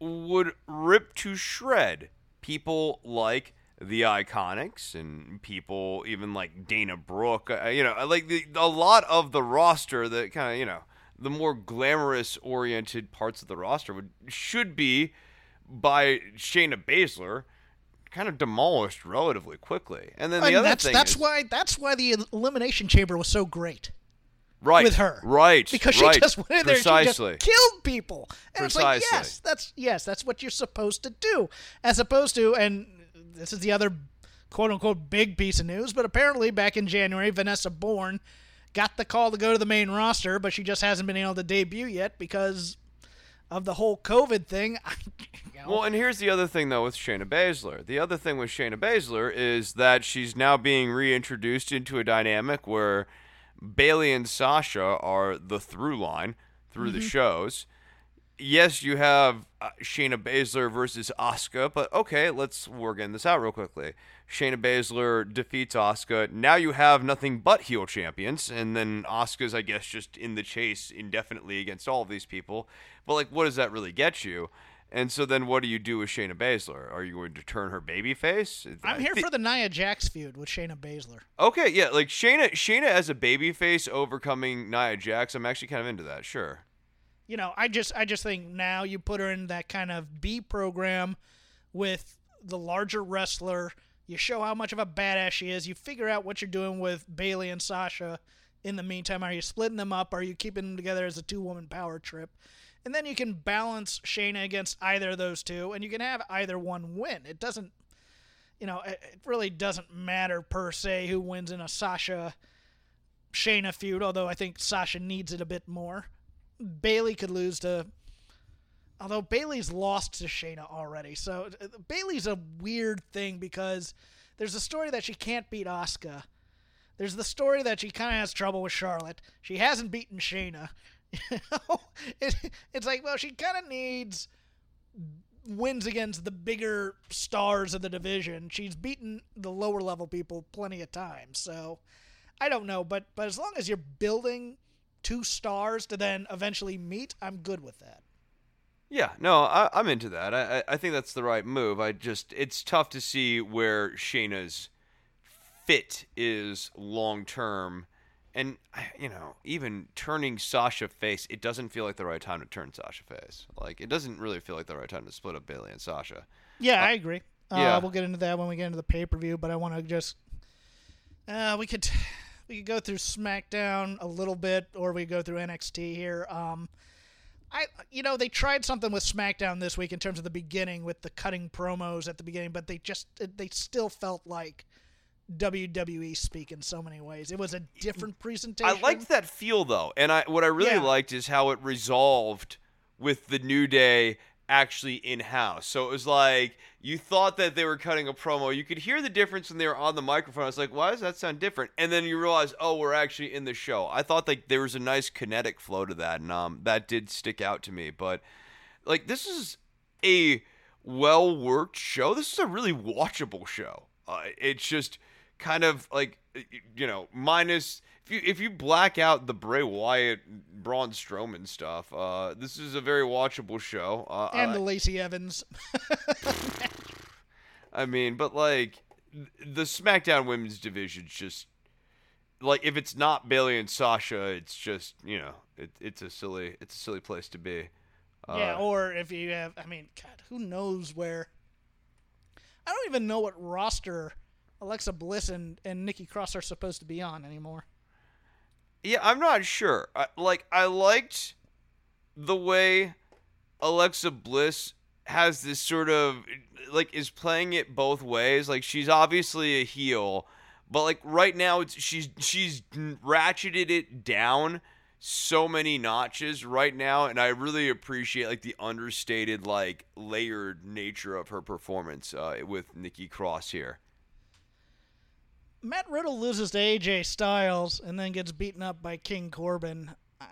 would rip to shred people like the Iconics and people even like Dana Brooke. Uh, you know, like the, a lot of the roster that kind of you know the more glamorous oriented parts of the roster would should be by Shayna Baszler kind of demolished relatively quickly. And then the and other that's thing that's is, why that's why the elimination chamber was so great. Right with her. right because right, she just went in there precisely. and she just killed people. And it's like, Precisely. yes, that's yes, that's what you're supposed to do, as opposed to, and this is the other quote unquote big piece of news. But apparently, back in January, Vanessa Borne got the call to go to the main roster, but she just hasn't been able to debut yet because of the whole COVID thing. You know, Well, and here's the other thing, though, with Shayna Baszler. The other thing with Shayna Baszler is that she's now being reintroduced into a dynamic where Bayley and Sasha are the through line through the shows. Yes, you have uh, Shayna Baszler versus Asuka, but okay, let's work in this out real quickly. Shayna Baszler defeats Asuka. Now you have nothing but heel champions, and then Asuka's, I guess, just in the chase indefinitely against all of these people. But like, what does that really get you? And so then, what do you do with Shayna Baszler? Are you going to turn her babyface? I'm here for the Nia Jax feud with Shayna Baszler. Okay, yeah, like Shayna, Shayna as a babyface overcoming Nia Jax. I'm actually kind of into that. Sure. you know, I just I just think now you put her in that kind of B program with the larger wrestler. You show how much of a badass she is. You figure out what you're doing with Bayley and Sasha. In the meantime, are you splitting them up? Are you keeping them together as a two woman power trip? And then you can balance Shayna against either of those two, and you can have either one win. It doesn't, you know, it really doesn't matter per se who wins in a Sasha Shayna feud, although I think Sasha needs it a bit more. Bayley could lose to. Although Bayley's lost to Shayna already, so Bayley's a weird thing because there's a story that she can't beat Asuka. There's the story that she kind of has trouble with Charlotte. She hasn't beaten Shayna. It, it's like, well, she kind of needs wins against the bigger stars of the division. She's beaten the lower level people plenty of times. So I don't know, but but as long as you're building two stars to then eventually meet, I'm good with that. Yeah, no, I, I'm into that. I I think that's the right move. I just it's tough to see where Shayna's fit is long term and you know, even turning Sasha face, it doesn't feel like the right time to turn Sasha face. Like it doesn't really feel like the right time to split up Bayley and Sasha. Yeah, I agree. Uh, yeah. we'll get into that when we get into the pay per view, but I want to just uh, we could we could go through SmackDown a little bit, or we go through NXT here. Um, I you know they tried something with SmackDown this week in terms of the beginning with the cutting promos at the beginning, but they just they still felt like WWE speak in so many ways. It was a different presentation. I liked that feel though, and I what I really Yeah. liked is how it resolved with the New Day actually in house. So it was like you thought that they were cutting a promo. You could hear the difference when they were on the microphone. I was like, why does that sound different? And then you realize, oh, we're actually in the show. I thought like there was a nice kinetic flow to that, and um, that did stick out to me. But like this is a well worked show. This is a really watchable show. Uh, it's just kind of like you know minus if you if you black out the Bray Wyatt Braun Strowman stuff. Uh, this is a very watchable show. Uh, and the Lacey Evans. I mean, but like the SmackDown Women's Division's just like if it's not Bayley and Sasha, it's just you know it, it's a silly it's a silly place to be. Uh, yeah, or if you have, I mean, God, who knows where? I don't even know what roster Alexa Bliss and, and Nikki Cross are supposed to be on anymore. Yeah, I'm not sure. I, like, I liked the way Alexa Bliss has this sort of like is playing it both ways. Like, she's obviously a heel, but like right now, it's she's she's ratcheted it down so many notches right now, and I really appreciate like the understated, like layered nature of her performance uh, with Nikki Cross here. Matt Riddle loses to AJ Styles and then gets beaten up by King Corbin. I,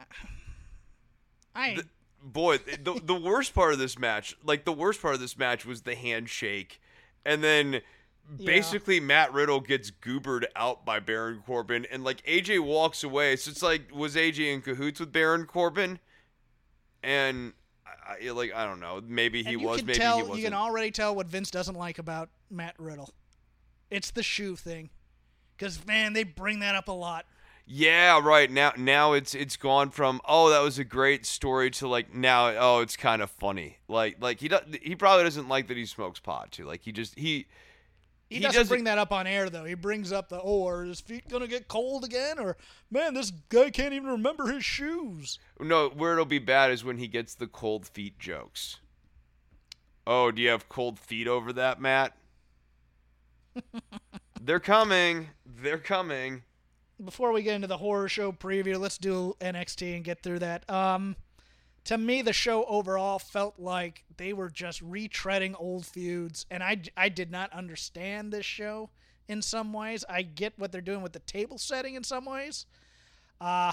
I The- boy, the the worst part of this match, like the worst part of this match was the handshake, and then basically Matt Riddle gets goobered out by Baron Corbin, and like AJ walks away. So it's like, was AJ in cahoots with Baron Corbin? And I, like I don't know, maybe he was, maybe tell he wasn't. you can already tell what Vince doesn't like about Matt Riddle. It's the shoe thing, because man, they bring that up a lot. Yeah, right. Now now it's it's gone from oh that was a great story to like now oh it's kind of funny. Like like he does, he probably doesn't like that he smokes pot too. Like he just he He, He doesn't, doesn't- bring that up on air though. He brings up the oh, are his feet gonna get cold again? Or man, this guy can't even remember his shoes. No, where it'll be bad is when he gets the cold feet jokes. Oh, do you have cold feet over that, Matt? They're coming. They're coming. Before we get into the horror show preview, let's do NXT and get through that. Um, to me, the show overall felt like they were just retreading old feuds, and I, I did not understand this show in some ways. I get what they're doing with the table setting in some ways. Uh,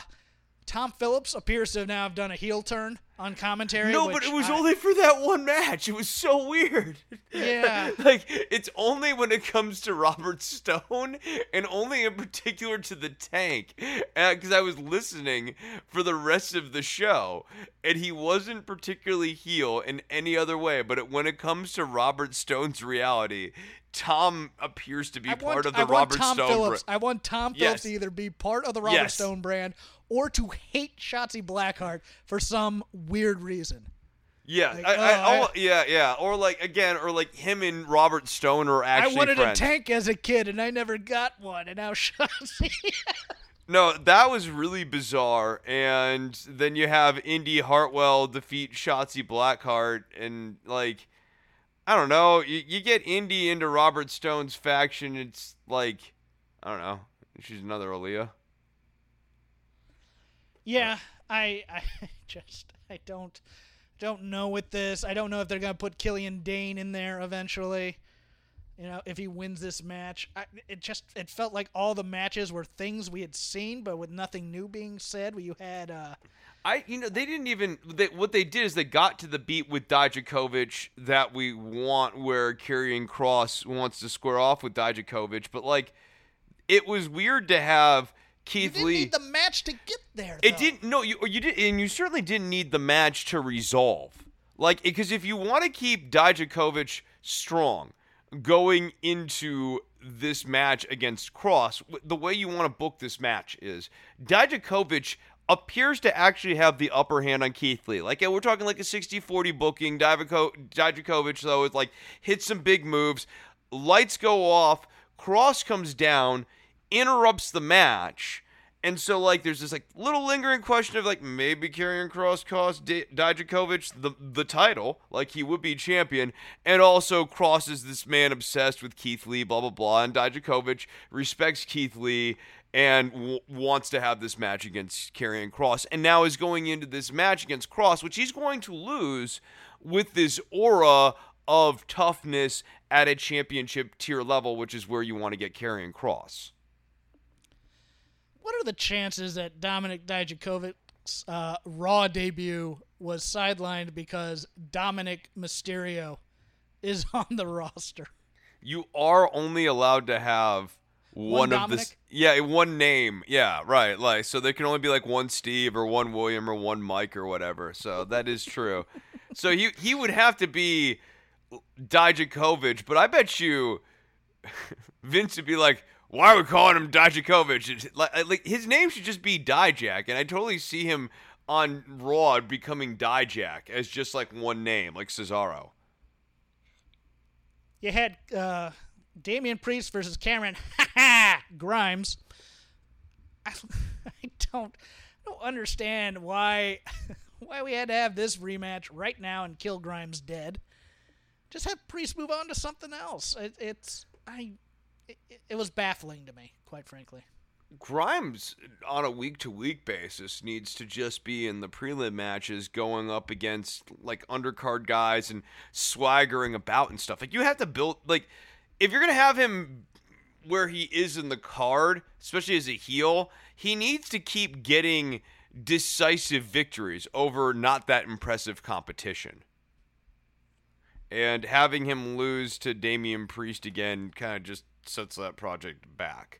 Tom Phillips appears to now have done a heel turn on commentary. No, but it was I- only for that one match. It was so weird. Yeah. like it's only when it comes to Robert Stone and only in particular to the tank. Uh, because I was listening for the rest of the show and he wasn't particularly heel in any other way. But it, when it comes to Robert Stone's reality, Tom appears to be part of the I want Robert Tom Stone. Phillips. I want Tom Yes. Phillips to either be part of the Robert Yes. Stone brand or to hate Shotzi Blackheart for some weird reason. Yeah, Like, I, I, oh, I- yeah, yeah, or like again, or like him and Robert Stone are actually I wanted friends. a tank as a kid and I never got one, and now Shotzi. No, that was really bizarre. And then you have Indi Hartwell defeat Shotzi Blackheart, and like, I don't know. You, you get Indi into Robert Stone's faction. It's like, I don't know. She's another Aaliyah. Yeah, I, I just, I don't, don't know with this. I don't know if they're gonna put Killian Dain in there eventually. You know, if he wins this match, I, it just it felt like all the matches were things we had seen, but with nothing new being said. Where you had, uh, I, you know, they didn't even. They, what they did is they got to the beat with Dijakovic that we want, where Karrion Kross wants to square off with Dijakovic, but like, it was weird to have Keith didn't Lee. need the match to get there. It though. didn't. No, you you did, and you certainly didn't need the match to resolve. Like, because if you want to keep Dijakovic strong going into this match against Kross, the way you want to book this match is Dijakovic appears to actually have the upper hand on Keith Lee. Like, yeah, we're talking like a 60-40 booking. Divaco- Dijakovic, though, is like hits some big moves. Lights go off. Kross comes down, interrupts the match. And so, like, there's this like little lingering question of like maybe Karrion Kross cost D- Dijakovic the the title, like he would be champion, and also Kross is this man obsessed with Keith Lee, blah blah blah, and Dijakovic respects Keith Lee and w- wants to have this match against Karrion Kross, and now is going into this match against Kross, which he's going to lose with this aura of toughness at a championship tier level, which is where you want to get Karrion Kross. What are the chances that Dominic Dijakovic's uh, Raw debut was sidelined because Dominik Mysterio is on the roster? You are only allowed to have one, of Dominic? this. Yeah, one name. Yeah, right. Like so, there can only be like one Steve or one William or one Mike or whatever. So that is true. so he he would have to be Dijakovic, but I bet you Vince would be like, "Why are we calling him Dijakovic?" Like, like his name should just be Dijak, and I totally see him on Raw becoming Dijak as just like one name, like Cesaro. You had uh, Damian Priest versus Cameron Grimes. I, I don't I don't understand why why we had to have this rematch right now and kill Grimes dead. Just have Priest move on to something else. It, it's I it, it was baffling to me, quite frankly. Grimes on a week to week basis needs to just be in the prelim matches going up against like undercard guys and swaggering about and stuff. Like you have to build like if you're gonna have him where he is in the card, especially as a heel, he needs to keep getting decisive victories over not that impressive competition. And having him lose to Damian Priest again kind of just sets that project back.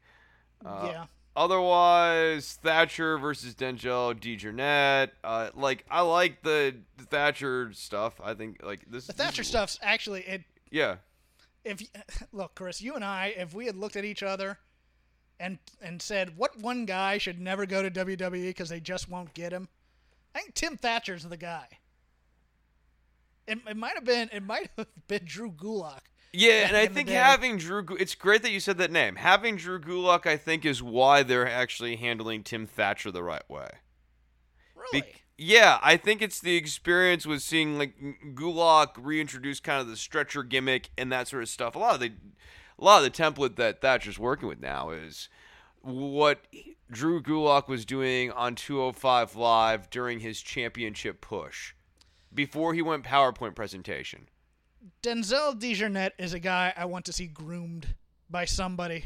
Uh, yeah. Otherwise, Thatcher versus Denzel DeJournette. Uh, like I like the Thatcher stuff. I think like this. The this Thatcher is- stuff's actually it Yeah, if look, Chris, you and I, if we had looked at each other and and said what one guy should never go to WWE because they just won't get him, I think Tim Thatcher's the guy. It, it might have been it might have been Drew Gulak. yeah, and I think having Drew. It's great that you said that name. Having Drew Gulak, I think, is why they're actually handling Tim Thatcher the right way. Be- Really? yeah, I think it's the experience with seeing like Gulak reintroduce kind of the stretcher gimmick and that sort of stuff. A lot of the, a lot of the template that Thatcher's working with now is what Drew Gulak was doing on 205 Live during his championship push, before he went PowerPoint presentation. Denzel DeJournette is a guy I want to see groomed by somebody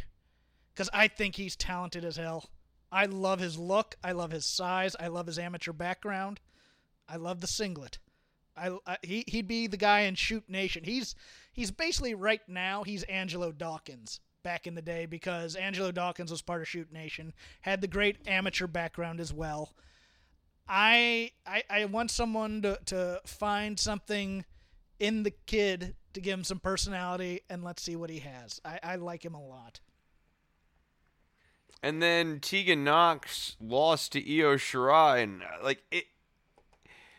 because I think he's talented as hell. I love his look. I love his size. I love his amateur background. I love the singlet. I, I he he'd be the guy in Shoot Nation. He's he's basically right now he's Angelo Dawkins back in the day because Angelo Dawkins was part of Shoot Nation, had the great amateur background as well. I I, I want someone to, to find something in the kid to give him some personality and let's see what he has. I, I like him a lot. And then Tegan Nox lost to Io Shirai, and uh, like it,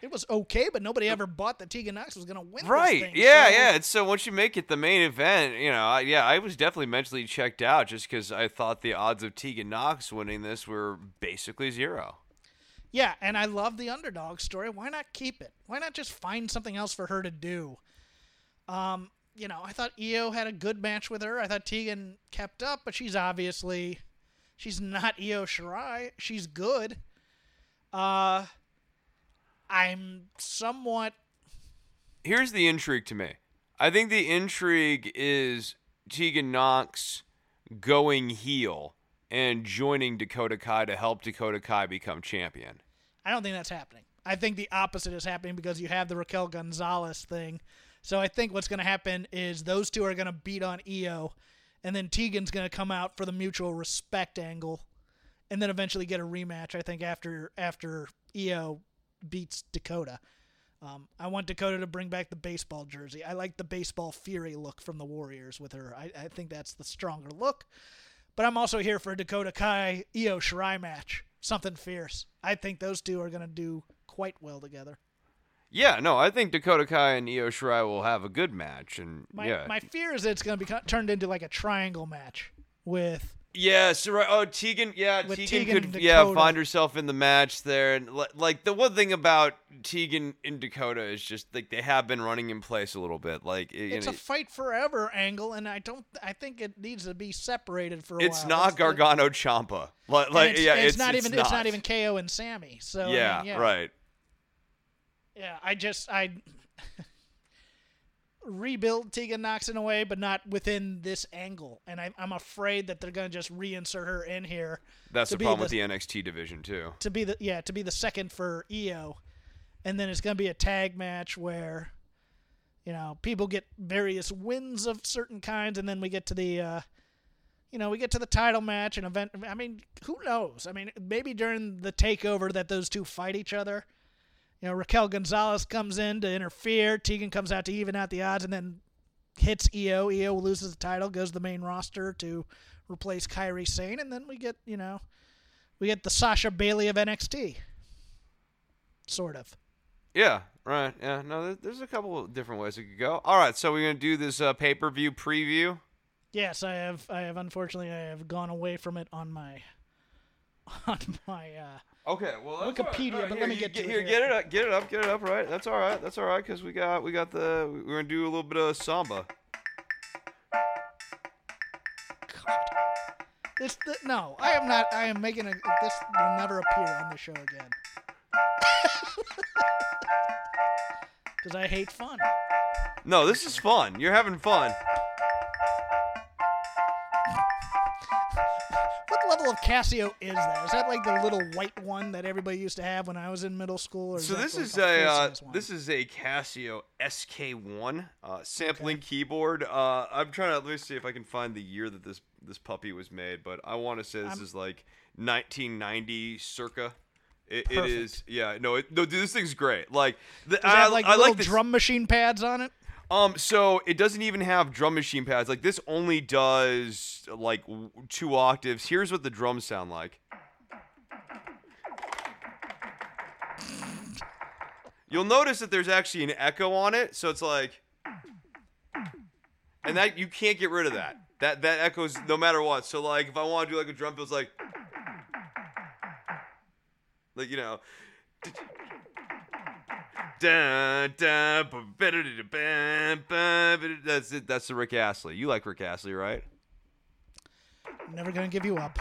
It was okay, but nobody ever bought that Tegan Nox was going to win. this Right. thing, Yeah, so- yeah. It's so once you make it the main event, you know, I, yeah, I was definitely mentally checked out just because I thought the odds of Tegan Nox winning this were basically zero. Yeah, and I love the underdog story. Why not keep it? Why not just find something else for her to do? Um, you know, I thought Io had a good match with her. I thought Tegan kept up, but she's obviously she's not Io Shirai. She's good. Uh I'm somewhat Here's the intrigue to me. I think the intrigue is Tegan Nox going heel and joining Dakota Kai to help Dakota Kai become champion. I don't think that's happening. I think the opposite is happening because you have the Raquel Gonzalez thing. So I think what's going to happen is those two are going to beat on Io, and then Tegan's going to come out for the mutual respect angle, and then eventually get a rematch. I think after after Io beats Dakota. Um, I want Dakota to bring back the baseball jersey. I like the baseball fury look from the Warriors with her. I, I think that's the stronger look. But I'm also here for a Dakota Kai Io Shirai match. Something fierce. I think those two are going to do quite well together. Yeah, no, I think Dakota Kai and Io Shirai will have a good match, and My yeah, my fear is that it's going to be turned into like a triangle match with yeah, Shirai. Oh, Tegan, yeah, With Tegan, Tegan could and yeah find herself in the match there, and like the one thing about Tegan and Dakota is just like they have been running in place a little bit. Like it- it's know, a fight forever angle, and I don't. I think it needs to be separated for a it's while. not It's- Gargano Ciampa. Like, like it's, yeah, it's, it's, not even. It's not even KO and Sammy. So I mean, Yeah, yeah, right. Yeah, I just I rebuild Tegan Nox in a way, but not within this angle, and I, I'm afraid that they're gonna just reinsert her in here That's the problem the- with the NXT division too. to be the yeah to be the second for Io, and then it's gonna be a tag match where, you know, people get various wins of certain kinds, and then we get to the, uh, you know, we get to the title match and event. I mean, who knows? I mean, maybe during the takeover that those two fight each other. You know, Raquel Gonzalez comes in to interfere. Tegan comes out to even out the odds, and then hits Io. Io loses the title, goes to the main roster to replace Kairi Sane, and then we get you know we get the Sasha Bayley of NXT. Sort of. Yeah, right. Yeah, no, there's a couple of different ways it could go. All right, so we're gonna do this uh, pay per view preview. Yes, I have. I have. Unfortunately, I have gone away from it on my on my. uh Okay, well, that's all right. Wikipedia, but here, let me get here. here. Get it up, get it up, get it up. Right, that's all right. That's all right because we got we got the we're gonna do a little bit of samba. God. This th- no, I am not. I am making a. This will never appear on the show again. Because I hate fun. No, this is fun. You're having fun. Of Casio is that? Is that like the little white one that everybody used to have when I was in middle school? Or So this like is a uh, this is a Casio SK1 uh, sampling keyboard. Uh, I'm trying to let me see if I can find the year that this this puppy was made, but I want to say this I'm- is like 1990 circa. It, it is, yeah. No, it, no, dude, this thing's great. Like, the, Does I, have like I little like this. drum machine pads on it? Um, so it doesn't even have drum machine pads. Like this only does like two octaves. Here's what the drums sound like. You'll notice that there's actually an echo on it, so it's like, and that you can't get rid of that. That that echoes no matter what. So like, if I want to do like a drum it's like, like you know. That's it. That's the Rick Astley. You like Rick Astley, right? Never gonna give you up.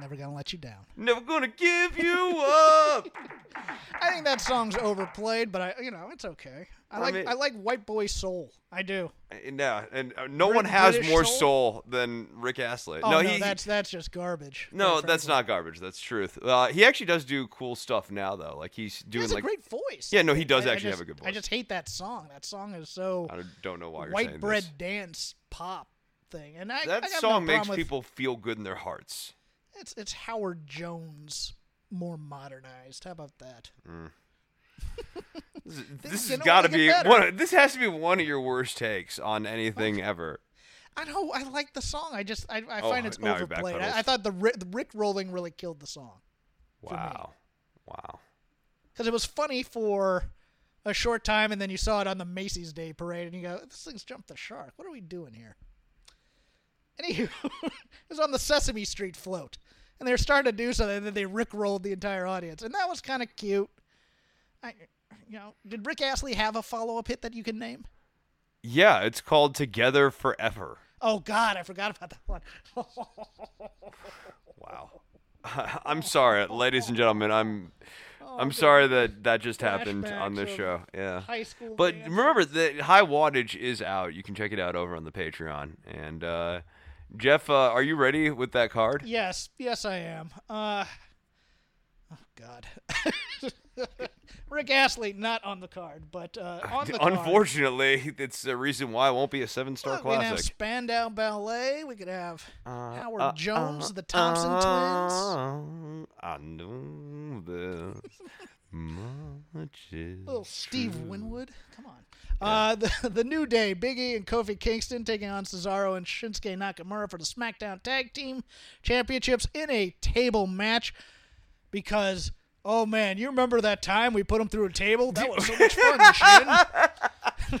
Never gonna let you down. Never gonna give you up. I think that song's overplayed, but I, you know, it's okay. I I like mean- I like White Boy Soul. I do. no, and uh, no one has British more soul? soul than Rick Astley. Oh no, no, he. that's that's just garbage. no, that's not garbage. That's truth. Uh, he actually does do cool stuff now, though. Like he's He doing has like. a great voice. Yeah, no, he does I- I actually have a good voice. I just hate that song. That song is so I don't- know why you're white bread this. dance pop thing, and I That I song no makes with- people feel good in their hearts. It's it's Howard Jones more modernized. How about that? This, is- this has got to be better. one. This has to be one of your worst takes on anything ever. I know I like the song. I just I, I Oh, find it's overplayed. I, I thought the Rick, the Rick rolling really killed the song. Wow, wow. because it was funny for a short time, and then you saw it on the Macy's Day Parade, and you go, "This thing's jumped the shark. What are we doing here?" Anywho, it was on the Sesame Street float, and they were starting to do something, and then they Rick rolled the entire audience, and that was kind of cute. I, you know, did Rick Astley have a follow up hit that you can name? Yeah, it's called Together Forever. Oh God, I forgot about that one. Wow. I'm sorry, ladies and gentlemen. I'm Oh, I'm sorry that that just happened on this show. Yeah. High school. But remember that high wattage is out. You can check it out over on the Patreon. And uh, Jeff, uh, are you ready with that card? Yes, yes, I am. Uh, oh God, Rick Astley not on the card, but uh, on the card. Unfortunately, it's the reason why it won't be a seven-star Look, we could have classic. Spandau Ballet. We could have Howard Uh, Jones, uh, the Thompson twins. uh, I know this. Matches. Little Steve Winwood. Come on. Uh, the, the New Day, Big E and Kofi Kingston taking on Cesaro and Shinsuke Nakamura for the SmackDown Tag Team Championships in a table match. Because, oh man, you remember that time we put them through a table? That was so much fun, Shin.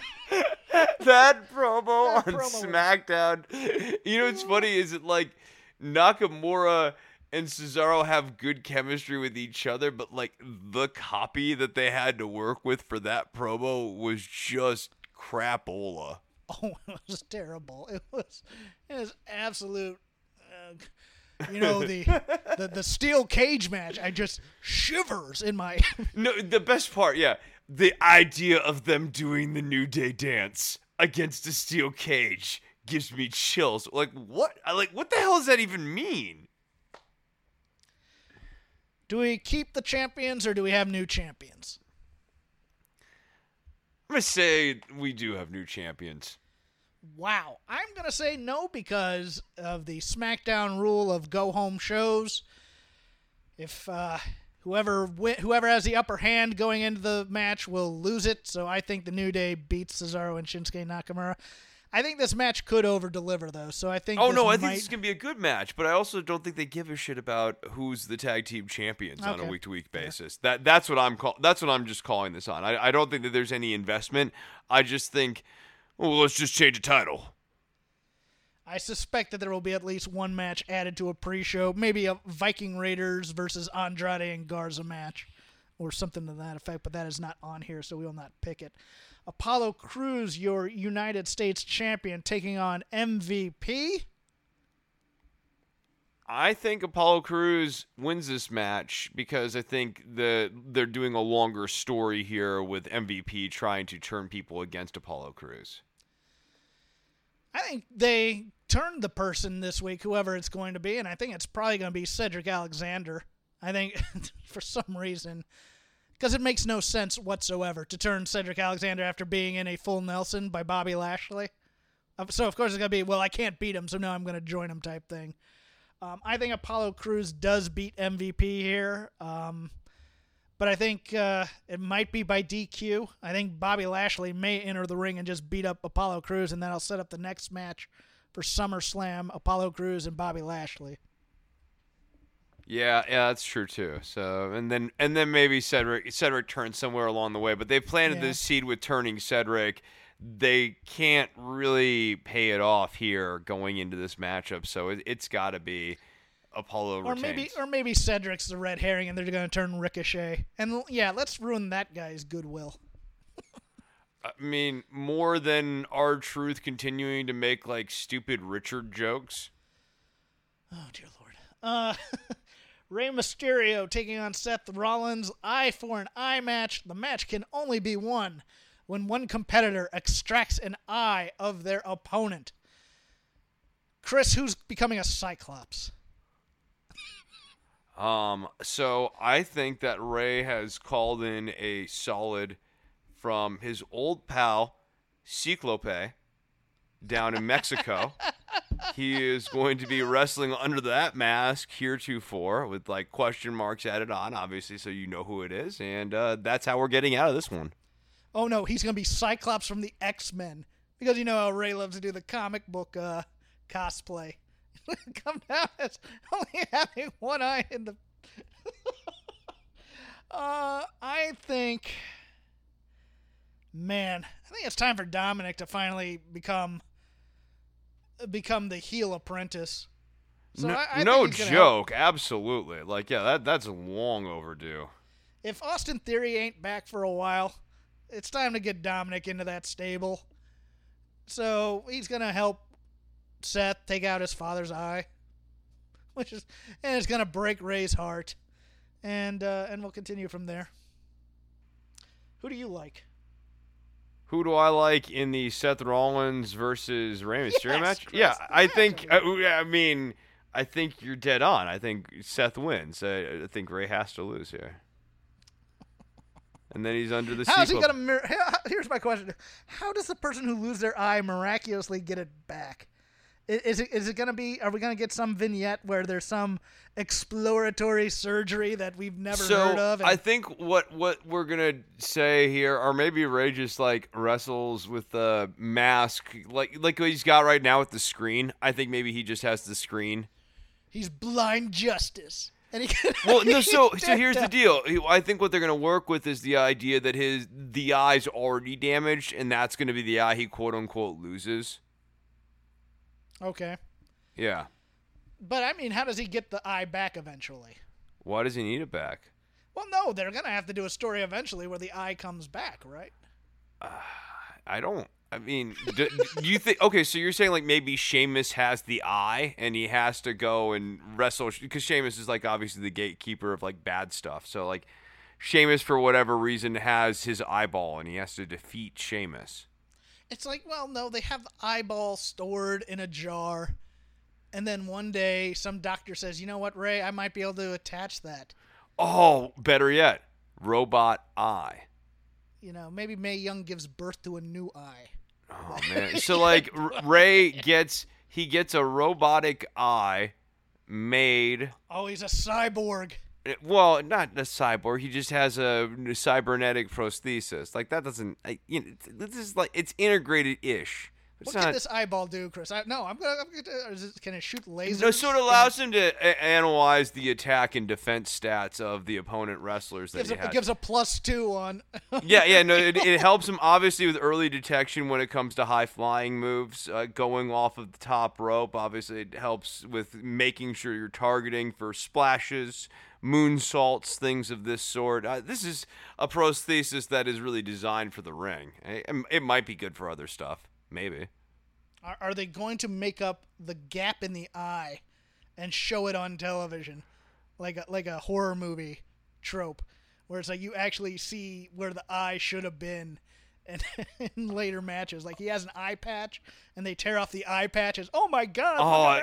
that promo That on promo was- SmackDown. You know what's funny is it like Nakamura and Cesaro have good chemistry with each other, but like the copy that they had to work with for that promo was just crapola. Oh, it was terrible. It was, it was absolute. Uh, you know the, the the steel cage match. I just shivers in my. No, the best part, yeah, the idea of them doing the New Day dance against a steel cage gives me chills. Like what? I like what the hell does that even mean? do we keep the champions or do we have new champions? I'm gonna say we do have new champions. Wow, I'm gonna say no because of the SmackDown rule of go home shows. If uh, whoever whoever has the upper hand going into the match will lose it, so I think the New Day beats Cesaro and Shinsuke Nakamura. I think this match could over deliver though, so I think. Oh no, I might... think this is gonna be a good match, but I also don't think they give a shit about who's the tag team champions on a week to week basis. That that's what I'm call that's what I'm just calling this on. I, I don't think that there's any investment. I just think, well, let's just change the title. I suspect that there will be at least one match added to a pre-show, maybe a Viking Raiders versus Andrade and Garza match, or something to that effect. But that is not on here, so we will not pick it. Apollo Crews, your United States champion, taking on MVP. I think Apollo Crews wins this match because I think the they're doing a longer story here with MVP trying to turn people against Apollo Crews. I think they turned the person this week, whoever it's going to be, and I think it's probably going to be Cedric Alexander. I think for some reason, because it makes no sense whatsoever to turn Cedric Alexander after being in a full Nelson by Bobby Lashley. So of course it's going to be, well, I can't beat him, so now I'm going to join him type thing. Um, I think Apollo Crews does beat MVP here. Um, but I think uh, it might be by DQ. I think Bobby Lashley may enter the ring and just beat up Apollo Crews, and then I'll set up the next match for SummerSlam: Apollo Crews and Bobby Lashley. Yeah, yeah, that's true too. So, and then and then maybe Cedric Cedric turns somewhere along the way, but they've planted Yeah. this seed with turning Cedric. They can't really pay it off here going into this matchup, so it, it's got to be Apollo Or retains. maybe, or maybe Cedric's the red herring, and they're going to turn Ricochet. And yeah, let's ruin that guy's goodwill. I mean, more than R-Truth continuing to make like stupid Richard jokes. Oh dear lord. Uh, Rey Mysterio taking on Seth Rollins. Eye for an eye match. The match can only be won when one competitor extracts an eye of their opponent. Chris, who's becoming a Cyclops? Um, so I think that Rey has called in a solid from his old pal Ciclope down in Mexico. he is going to be wrestling under that mask heretofore with like question marks added on, obviously, so you know who it is, and uh, that's how we're getting out of this one. Oh no, he's gonna be Cyclops from the X Men because you know how Rey loves to do the comic book uh, cosplay. Come down as only having one eye in the. uh, I think, man, I think it's time for Dominik to finally become become the heel apprentice. So no I, I no think help. joke, absolutely. Like, yeah, that that's long overdue. if Austin Theory ain't back for a while, it's time to get Dominik into that stable. So he's gonna help Seth take out his father's eye, which is and it's gonna break Rey's heart, and uh, and we'll continue from there. Who do you like? Who do I like in the Seth Rollins versus Rey Mysterio Yes, match? Chris, yeah, I think. Uh, exactly. I mean, I think you're dead on. I think Seth wins. I, I think Rey has to lose here. And then he's under the How's he gonna? Here's my question: How does the person who loses their eye miraculously get it back? Is it is it gonna be? Are we gonna get some vignette where there's some exploratory surgery that we've never so heard of? I think what what we're gonna say here, or maybe Rey just like wrestles with the mask, like like what he's got right now with the screen. I think maybe he just has the screen. he's blind justice, and he can. Well, no. So so here's the deal. I think what they're gonna work with is the idea that his the eye's already damaged, and that's gonna be the eye he quote unquote loses. Okay, Yeah. but I mean, how does he get the eye back eventually? Why does he need it back? Well, no, they're gonna have to do a story eventually where the eye comes back, right? I don't. I mean, do, do you think? Okay, so you're saying like maybe Sheamus has the eye and he has to go and wrestle because Sheamus is like obviously the gatekeeper of like bad stuff. So like Sheamus for whatever reason has his eyeball and he has to defeat Sheamus. It's like, well, no, they have the eyeball stored in a jar, and then one day some doctor says, you know what, Rey, I might be able to attach that. Oh, better yet, robot eye. You know, maybe Mae Young gives birth to a new eye. Oh man. So like Rey gets he gets a robotic eye made Oh, he's a cyborg. Eh, well, not a cyborg. He just has a cybernetic prosthesis. Like that doesn't. I, you know, this is like it's integrated ish. What not. can this eyeball do, Chris? I, no, I'm gonna. I'm gonna uh, is it, can it shoot lasers? no, so it allows him to a- analyze the attack and defense stats of the opponent wrestlers that gives he a, has. it gives a plus two on. yeah, yeah, no, it, it helps him obviously with early detection when it comes to high flying moves, uh, going off of the top rope. Obviously, it helps with making sure you're targeting for splashes, moonsaults, things of this sort. Uh, this is a prosthesis that is really designed for the ring. Eh, It, it might be good for other stuff, maybe. Are, are they going to make up the gap in the eye and show it on television, like a like a horror movie trope, where it's like you actually see where the eye should have been, and in later matches, like he has an eye patch, and they tear off the eye patches. Oh my god!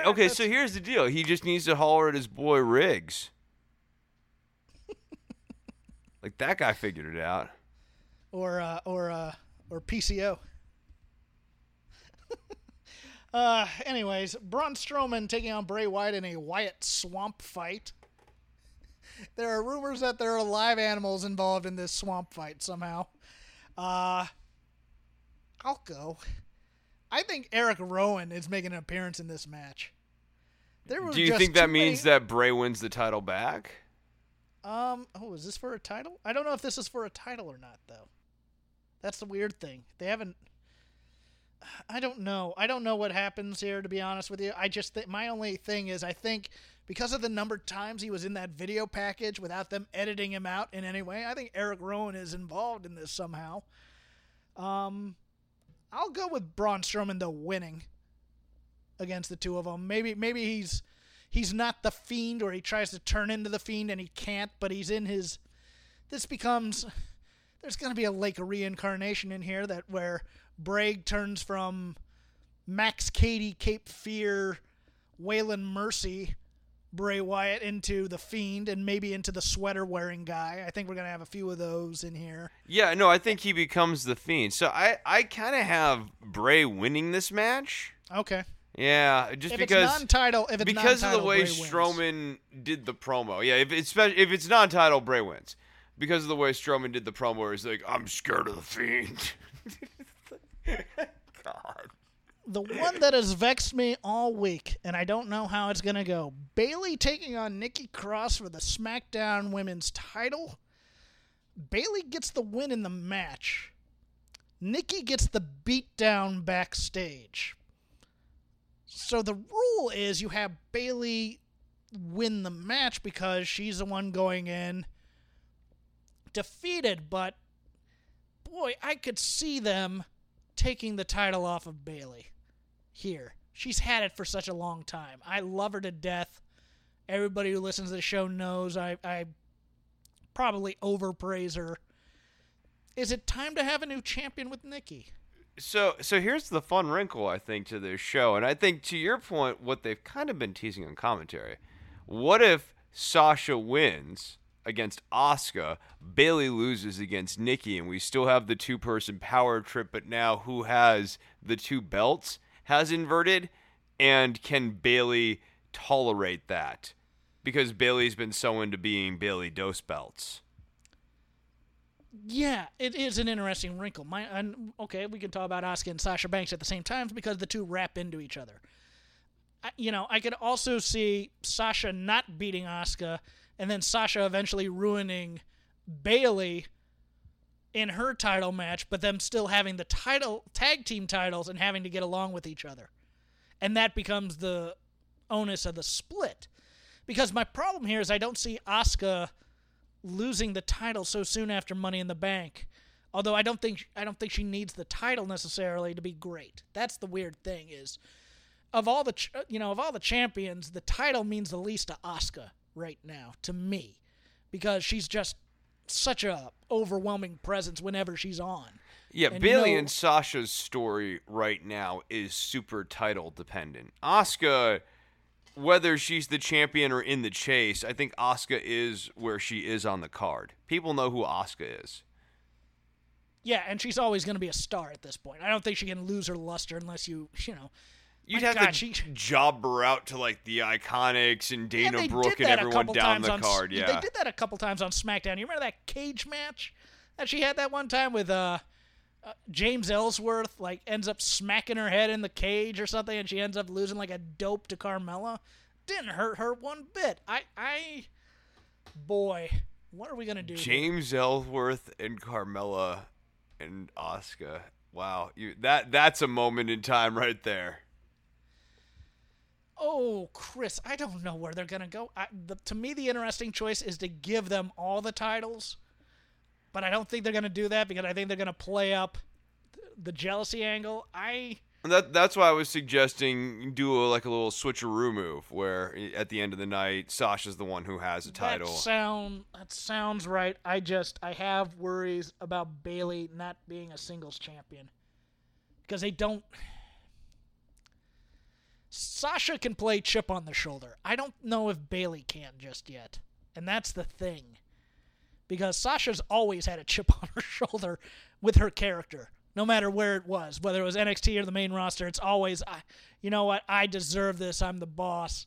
Oh, okay. So here's the deal. He just needs to holler at his boy Riggs. Like that guy figured it out. or uh, or uh, or PCO. uh, anyways, Braun Strowman taking on Bray Wyatt in a Wyatt swamp fight. There are rumors that there are live animals involved in this swamp fight somehow. Uh, I'll go. I think Erick Rowan is making an appearance in this match. There Do you think that too means many- that Bray wins the title back? Um. Oh, is this for a title? I don't know if this is for a title or not, though. That's the weird thing. They haven't. I don't know. I don't know what happens here, to be honest with you. I just think my only thing is I think because of the number of times he was in that video package without them editing him out in any way, I think Erick Rowan is involved in this somehow. Um, I'll go with Braun Strowman though winning against the two of them. Maybe maybe he's he's not the fiend or he tries to turn into the fiend and he can't, but he's in his this becomes there's going to be a lake of reincarnation in here that where Bray turns from Max Cady, Cape Fear, Waylon Mercy, Bray Wyatt into the Fiend and maybe into the sweater wearing guy. I think we're going to have a few of those in here. Yeah, no, I think he becomes the fiend. So I, I kind of have Bray winning this match. Okay. Yeah, just If because it's non-title, if it's because of the way Bray wins. Strowman did the promo. Yeah, if it's if it's non-title, Bray wins. Because of the way Strowman did the promo, where he's like, "I'm scared of the fiend." God. the one that has vexed me all week, and I don't know how it's gonna go. Bayley taking on Nikki Cross for the SmackDown Women's Title. Bayley gets the win in the match. Nikki gets the beatdown backstage. So the rule is you have Bayley win the match because she's the one going in defeated, but boy, I could see them taking the title off of Bayley here. She's had it for such a long time. I love her to death. Everybody who listens to the show knows I, I probably overpraise her. Is it time to have a new champion with Nikki? So so here's the fun wrinkle I think to this show, and I think to your point, what they've kind of been teasing on commentary. What if Sasha wins against Asuka, Bayley loses against Nikki, and we still have the two person power trip, but now who has the two belts has inverted? And can Bayley tolerate that? Because Bayley's been so into being Bayley Dose Belts. Yeah, it is an interesting wrinkle. My and, okay, we can talk about Asuka and Sasha Banks at the same time because the two wrap into each other. I, you know, I could also see Sasha not beating Asuka and then Sasha eventually ruining Bayley in her title match, but them still having the title tag team titles and having to get along with each other. And that becomes the onus of the split. Because my problem here is I don't see Asuka losing the title so soon after Money in the Bank. Although I don't think I don't think she needs the title necessarily to be great. That's the weird thing is of all the ch- you know of all the champions, the title means the least to Asuka right now to me because she's just such a overwhelming presence whenever she's on. Yeah, And Bayley no- and Sasha's story right now is super title dependent. Asuka, whether she's the champion or in the chase, I think Asuka is where she is on the card. People know who Asuka is. Yeah, and she's always going to be a star at this point. I don't think she can lose her luster unless you, you know. You'd have God, to she- job her out to like the Iconics and Dana they Brooke and everyone down the on, card. They did that a couple times on SmackDown. You remember that cage match that she had that one time with uh, uh, James Ellsworth? Like ends up smacking her head in the cage or something, and she ends up losing like a dope to Carmella. Didn't hurt her one bit. I, I, boy, what are we gonna do? here? James Ellsworth and Carmella and Asuka. Wow, you that that's a moment in time right there. Oh, Chris, I don't know where they're gonna go. I, the, to me, the interesting choice is to give them all the titles, but I don't think they're gonna do that because I think they're gonna play up the jealousy angle. I That that's why I was suggesting do a, like a little switcheroo move where at the end of the night Sasha's the one who has the title. That sound that sounds right. I just I have worries about Bayley not being a singles champion because they don't. Sasha can play chip on the shoulder. I don't know if Bayley can just yet, and that's the thing. Because Sasha's always had a chip on her shoulder with her character, no matter where it was, whether it was NXT or the main roster. It's always, I, you know what, I deserve this. I'm the boss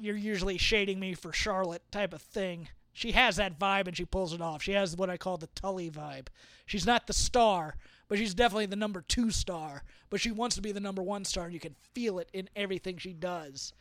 you're usually shading me for Charlotte type of thing. She has that vibe and she pulls it off. She has what I call the Tully vibe. She's not the star, but she's definitely the number two star. But she wants to be the number one star, and you can feel it in everything she does.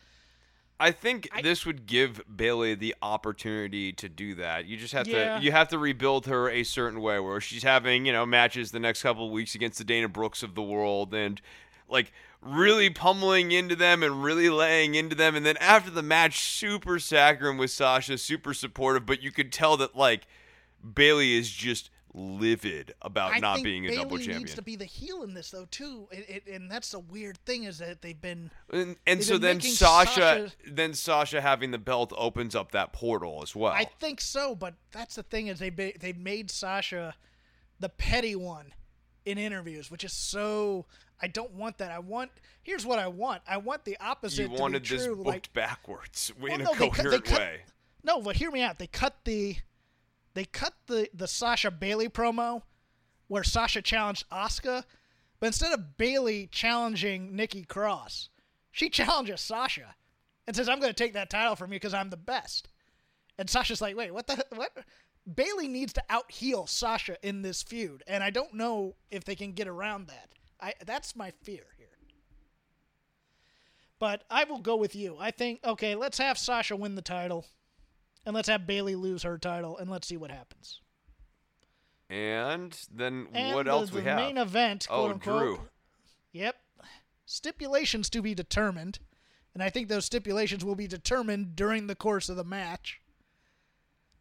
I think I- this would give Bayley the opportunity to do that. You just have Yeah. to you have to rebuild her a certain way where she's having, you know, matches the next couple of weeks against the Dana Brooks of the world and like really pummeling into them and really laying into them and then after the match super saccharine with Sasha, super supportive, but you could tell that like Bayley is just livid about I not being a Bayley double champion. needs to be the heel in this though too, it, it, and that's the weird thing is that they've been and, and They've so been then Sasha, Sasha- then Sasha having the belt opens up that portal as well. I think so, but that's the thing is they they made Sasha the petty one in interviews, which is so. I don't want that. I want. Here's what I want. I want the opposite. you to be wanted true. this booked like, backwards in Well, a no, they cut- they coherent cut- way. no, but hear me out. They cut the, they cut the the Sasha Bayley promo, where Sasha challenged Asuka, but instead of Bayley challenging Nikki Cross, she challenges Sasha, and says, "I'm going to take that title from you because I'm the best." And Sasha's like, "Wait, what the what?" Bayley needs to out heel Sasha in this feud, and I don't know if they can get around that. I that's my fear here. But I will go with you. I think okay, let's have Sasha win the title, and let's have Bayley lose her title, and let's see what happens. And then And what the, else the we have? main event, Oh, quote unquote. Drew. Yep. Stipulations to be determined, and I think those stipulations will be determined during the course of the match.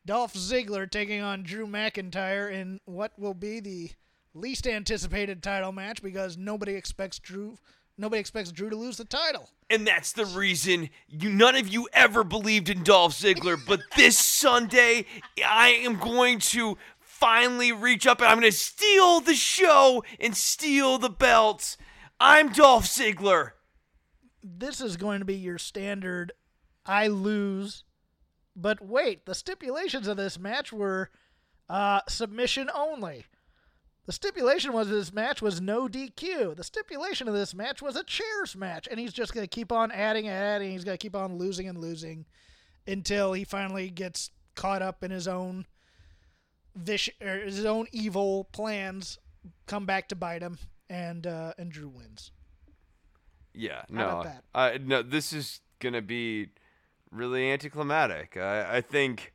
Dolph Ziggler taking on Drew McIntyre in what will be the least anticipated title match because nobody expects Drew nobody expects Drew to lose the title. And that's the reason you none of you ever believed in Dolph Ziggler, but this Sunday I am going to finally reach up and I'm going to steal the show and steal the belts. I'm Dolph Ziggler. this is going to be your standard I lose. But wait, the stipulations of this match were uh, submission only. The stipulation was this match was no DQ. The stipulation of this match was a chairs match, and he's just going to keep on adding and adding. He's going to keep on losing and losing until he finally gets caught up in his own vish or his own evil plans come back to bite him, and uh, and Drew wins. Yeah, no? I no. This is gonna be really anticlimactic. I, I think.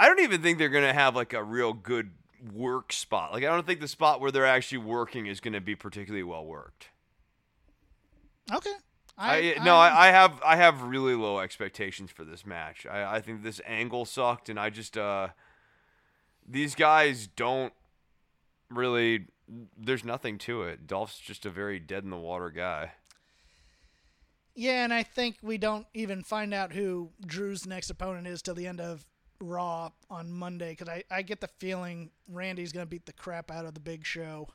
I don't even think they're gonna have like a real good work spot. Like I don't think the spot where they're actually working is gonna be particularly well worked. Okay. I, no, I, I have I have really low expectations for this match. I, I think this angle sucked, and I just uh, these guys don't really. There's nothing to it. Dolph's just a very dead in the water guy. Yeah, and I think we don't even find out who Drew's next opponent is till the end of Raw on Monday because I, I get the feeling Randy's going to beat the crap out of the big show,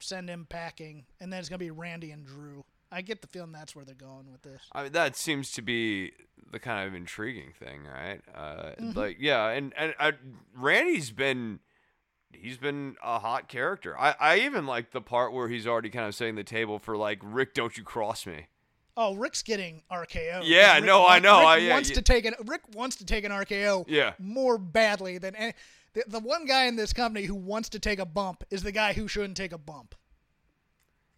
send him packing, and then it's going to be Randy and Drew. I get the feeling that's where they're going with this. I mean, that seems to be the kind of intriguing thing, right? Uh, Mm-hmm. Like, yeah, and and uh, Randy's been he's been a hot character. I I even like the part where he's already kind of setting the table for like Rick, don't you cross me. Oh, Rick's getting RKO. Yeah, Rick no, I know, Rick I- yeah, wants yeah. to take an Rick wants to take an RKO. Yeah. more badly than any, the the one guy in this company who wants to take a bump is the guy who shouldn't take a bump.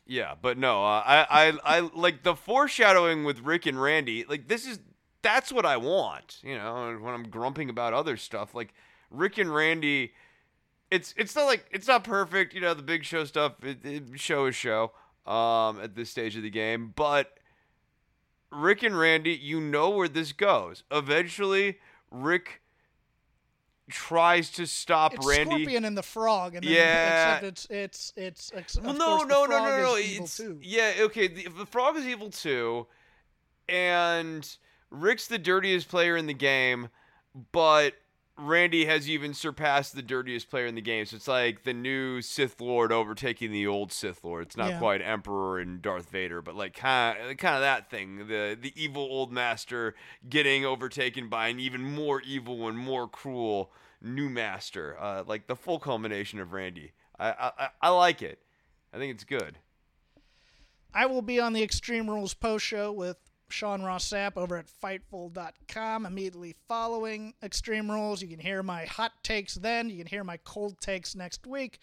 Yeah, but no, uh, I, I, I like the foreshadowing with Rick and Randy. Like this is that's what I want. You know, when I'm grumping about other stuff, like Rick and Randy, it's it's not like it's not perfect. You know, the big show stuff. It, it, show is show. Um, at this stage of the game, but Rick and Randy, you know where this goes. Eventually, Rick tries to stop Randy. It's Randy. Scorpion and the Frog, and then, Yeah. it's it's it's. Well, of no, course, no, no, no, no. It's, too. yeah, okay. The, the frog is evil too, and Rick's the dirtiest player in the game, but Randy has even surpassed the dirtiest player in the game. So it's like the new Sith Lord overtaking the old Sith Lord. It's not Yeah. quite Emperor and Darth Vader, but like kind of, kind of that thing. The the evil old master getting overtaken by an even more evil and more cruel new master. Uh, like the full culmination of Randy. I, I I- I like it. I think it's good. I will be on the Extreme Rules post show with Sean Ross Sapp over at Fightful.com immediately following Extreme Rules. You can hear my hot takes then. You can hear my cold takes next week.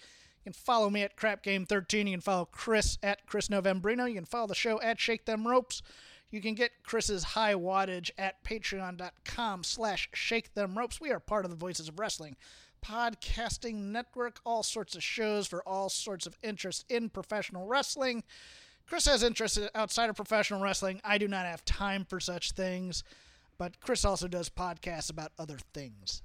You can follow me at Crap Game 13. You can follow Chris at Chris Novembrino. You can follow the show at Shake Them Ropes. You can get Chris's high wattage at patreon.com slash shake them ropes. We are part of the Voices of Wrestling podcasting network, all sorts of shows for all sorts of interest in professional wrestling. Chris has interest outside of professional wrestling. I do not have time for such things, but Chris also does podcasts about other things.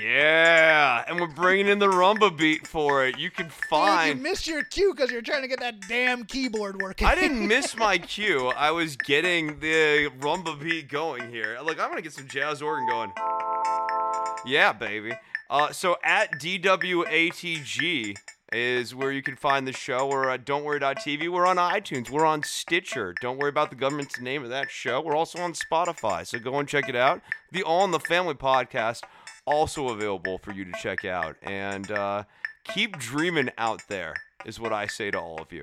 Yeah, and we're bringing in the rumba beat for it. You can Dude, find. you missed your cue because you're trying to get that damn keyboard working. I didn't miss my cue. I was getting the rumba beat going here. Look, I'm gonna get some jazz organ going. Yeah, baby. Uh, so at DWATG is where you can find the show. We're at Don'tWorry.tv. We're on iTunes. We're on Stitcher. Don't worry about the government's name of that show. We're also on Spotify. So go and check it out. The All in the Family podcast also available for you to check out. And uh, keep dreaming out there is what I say to all of you.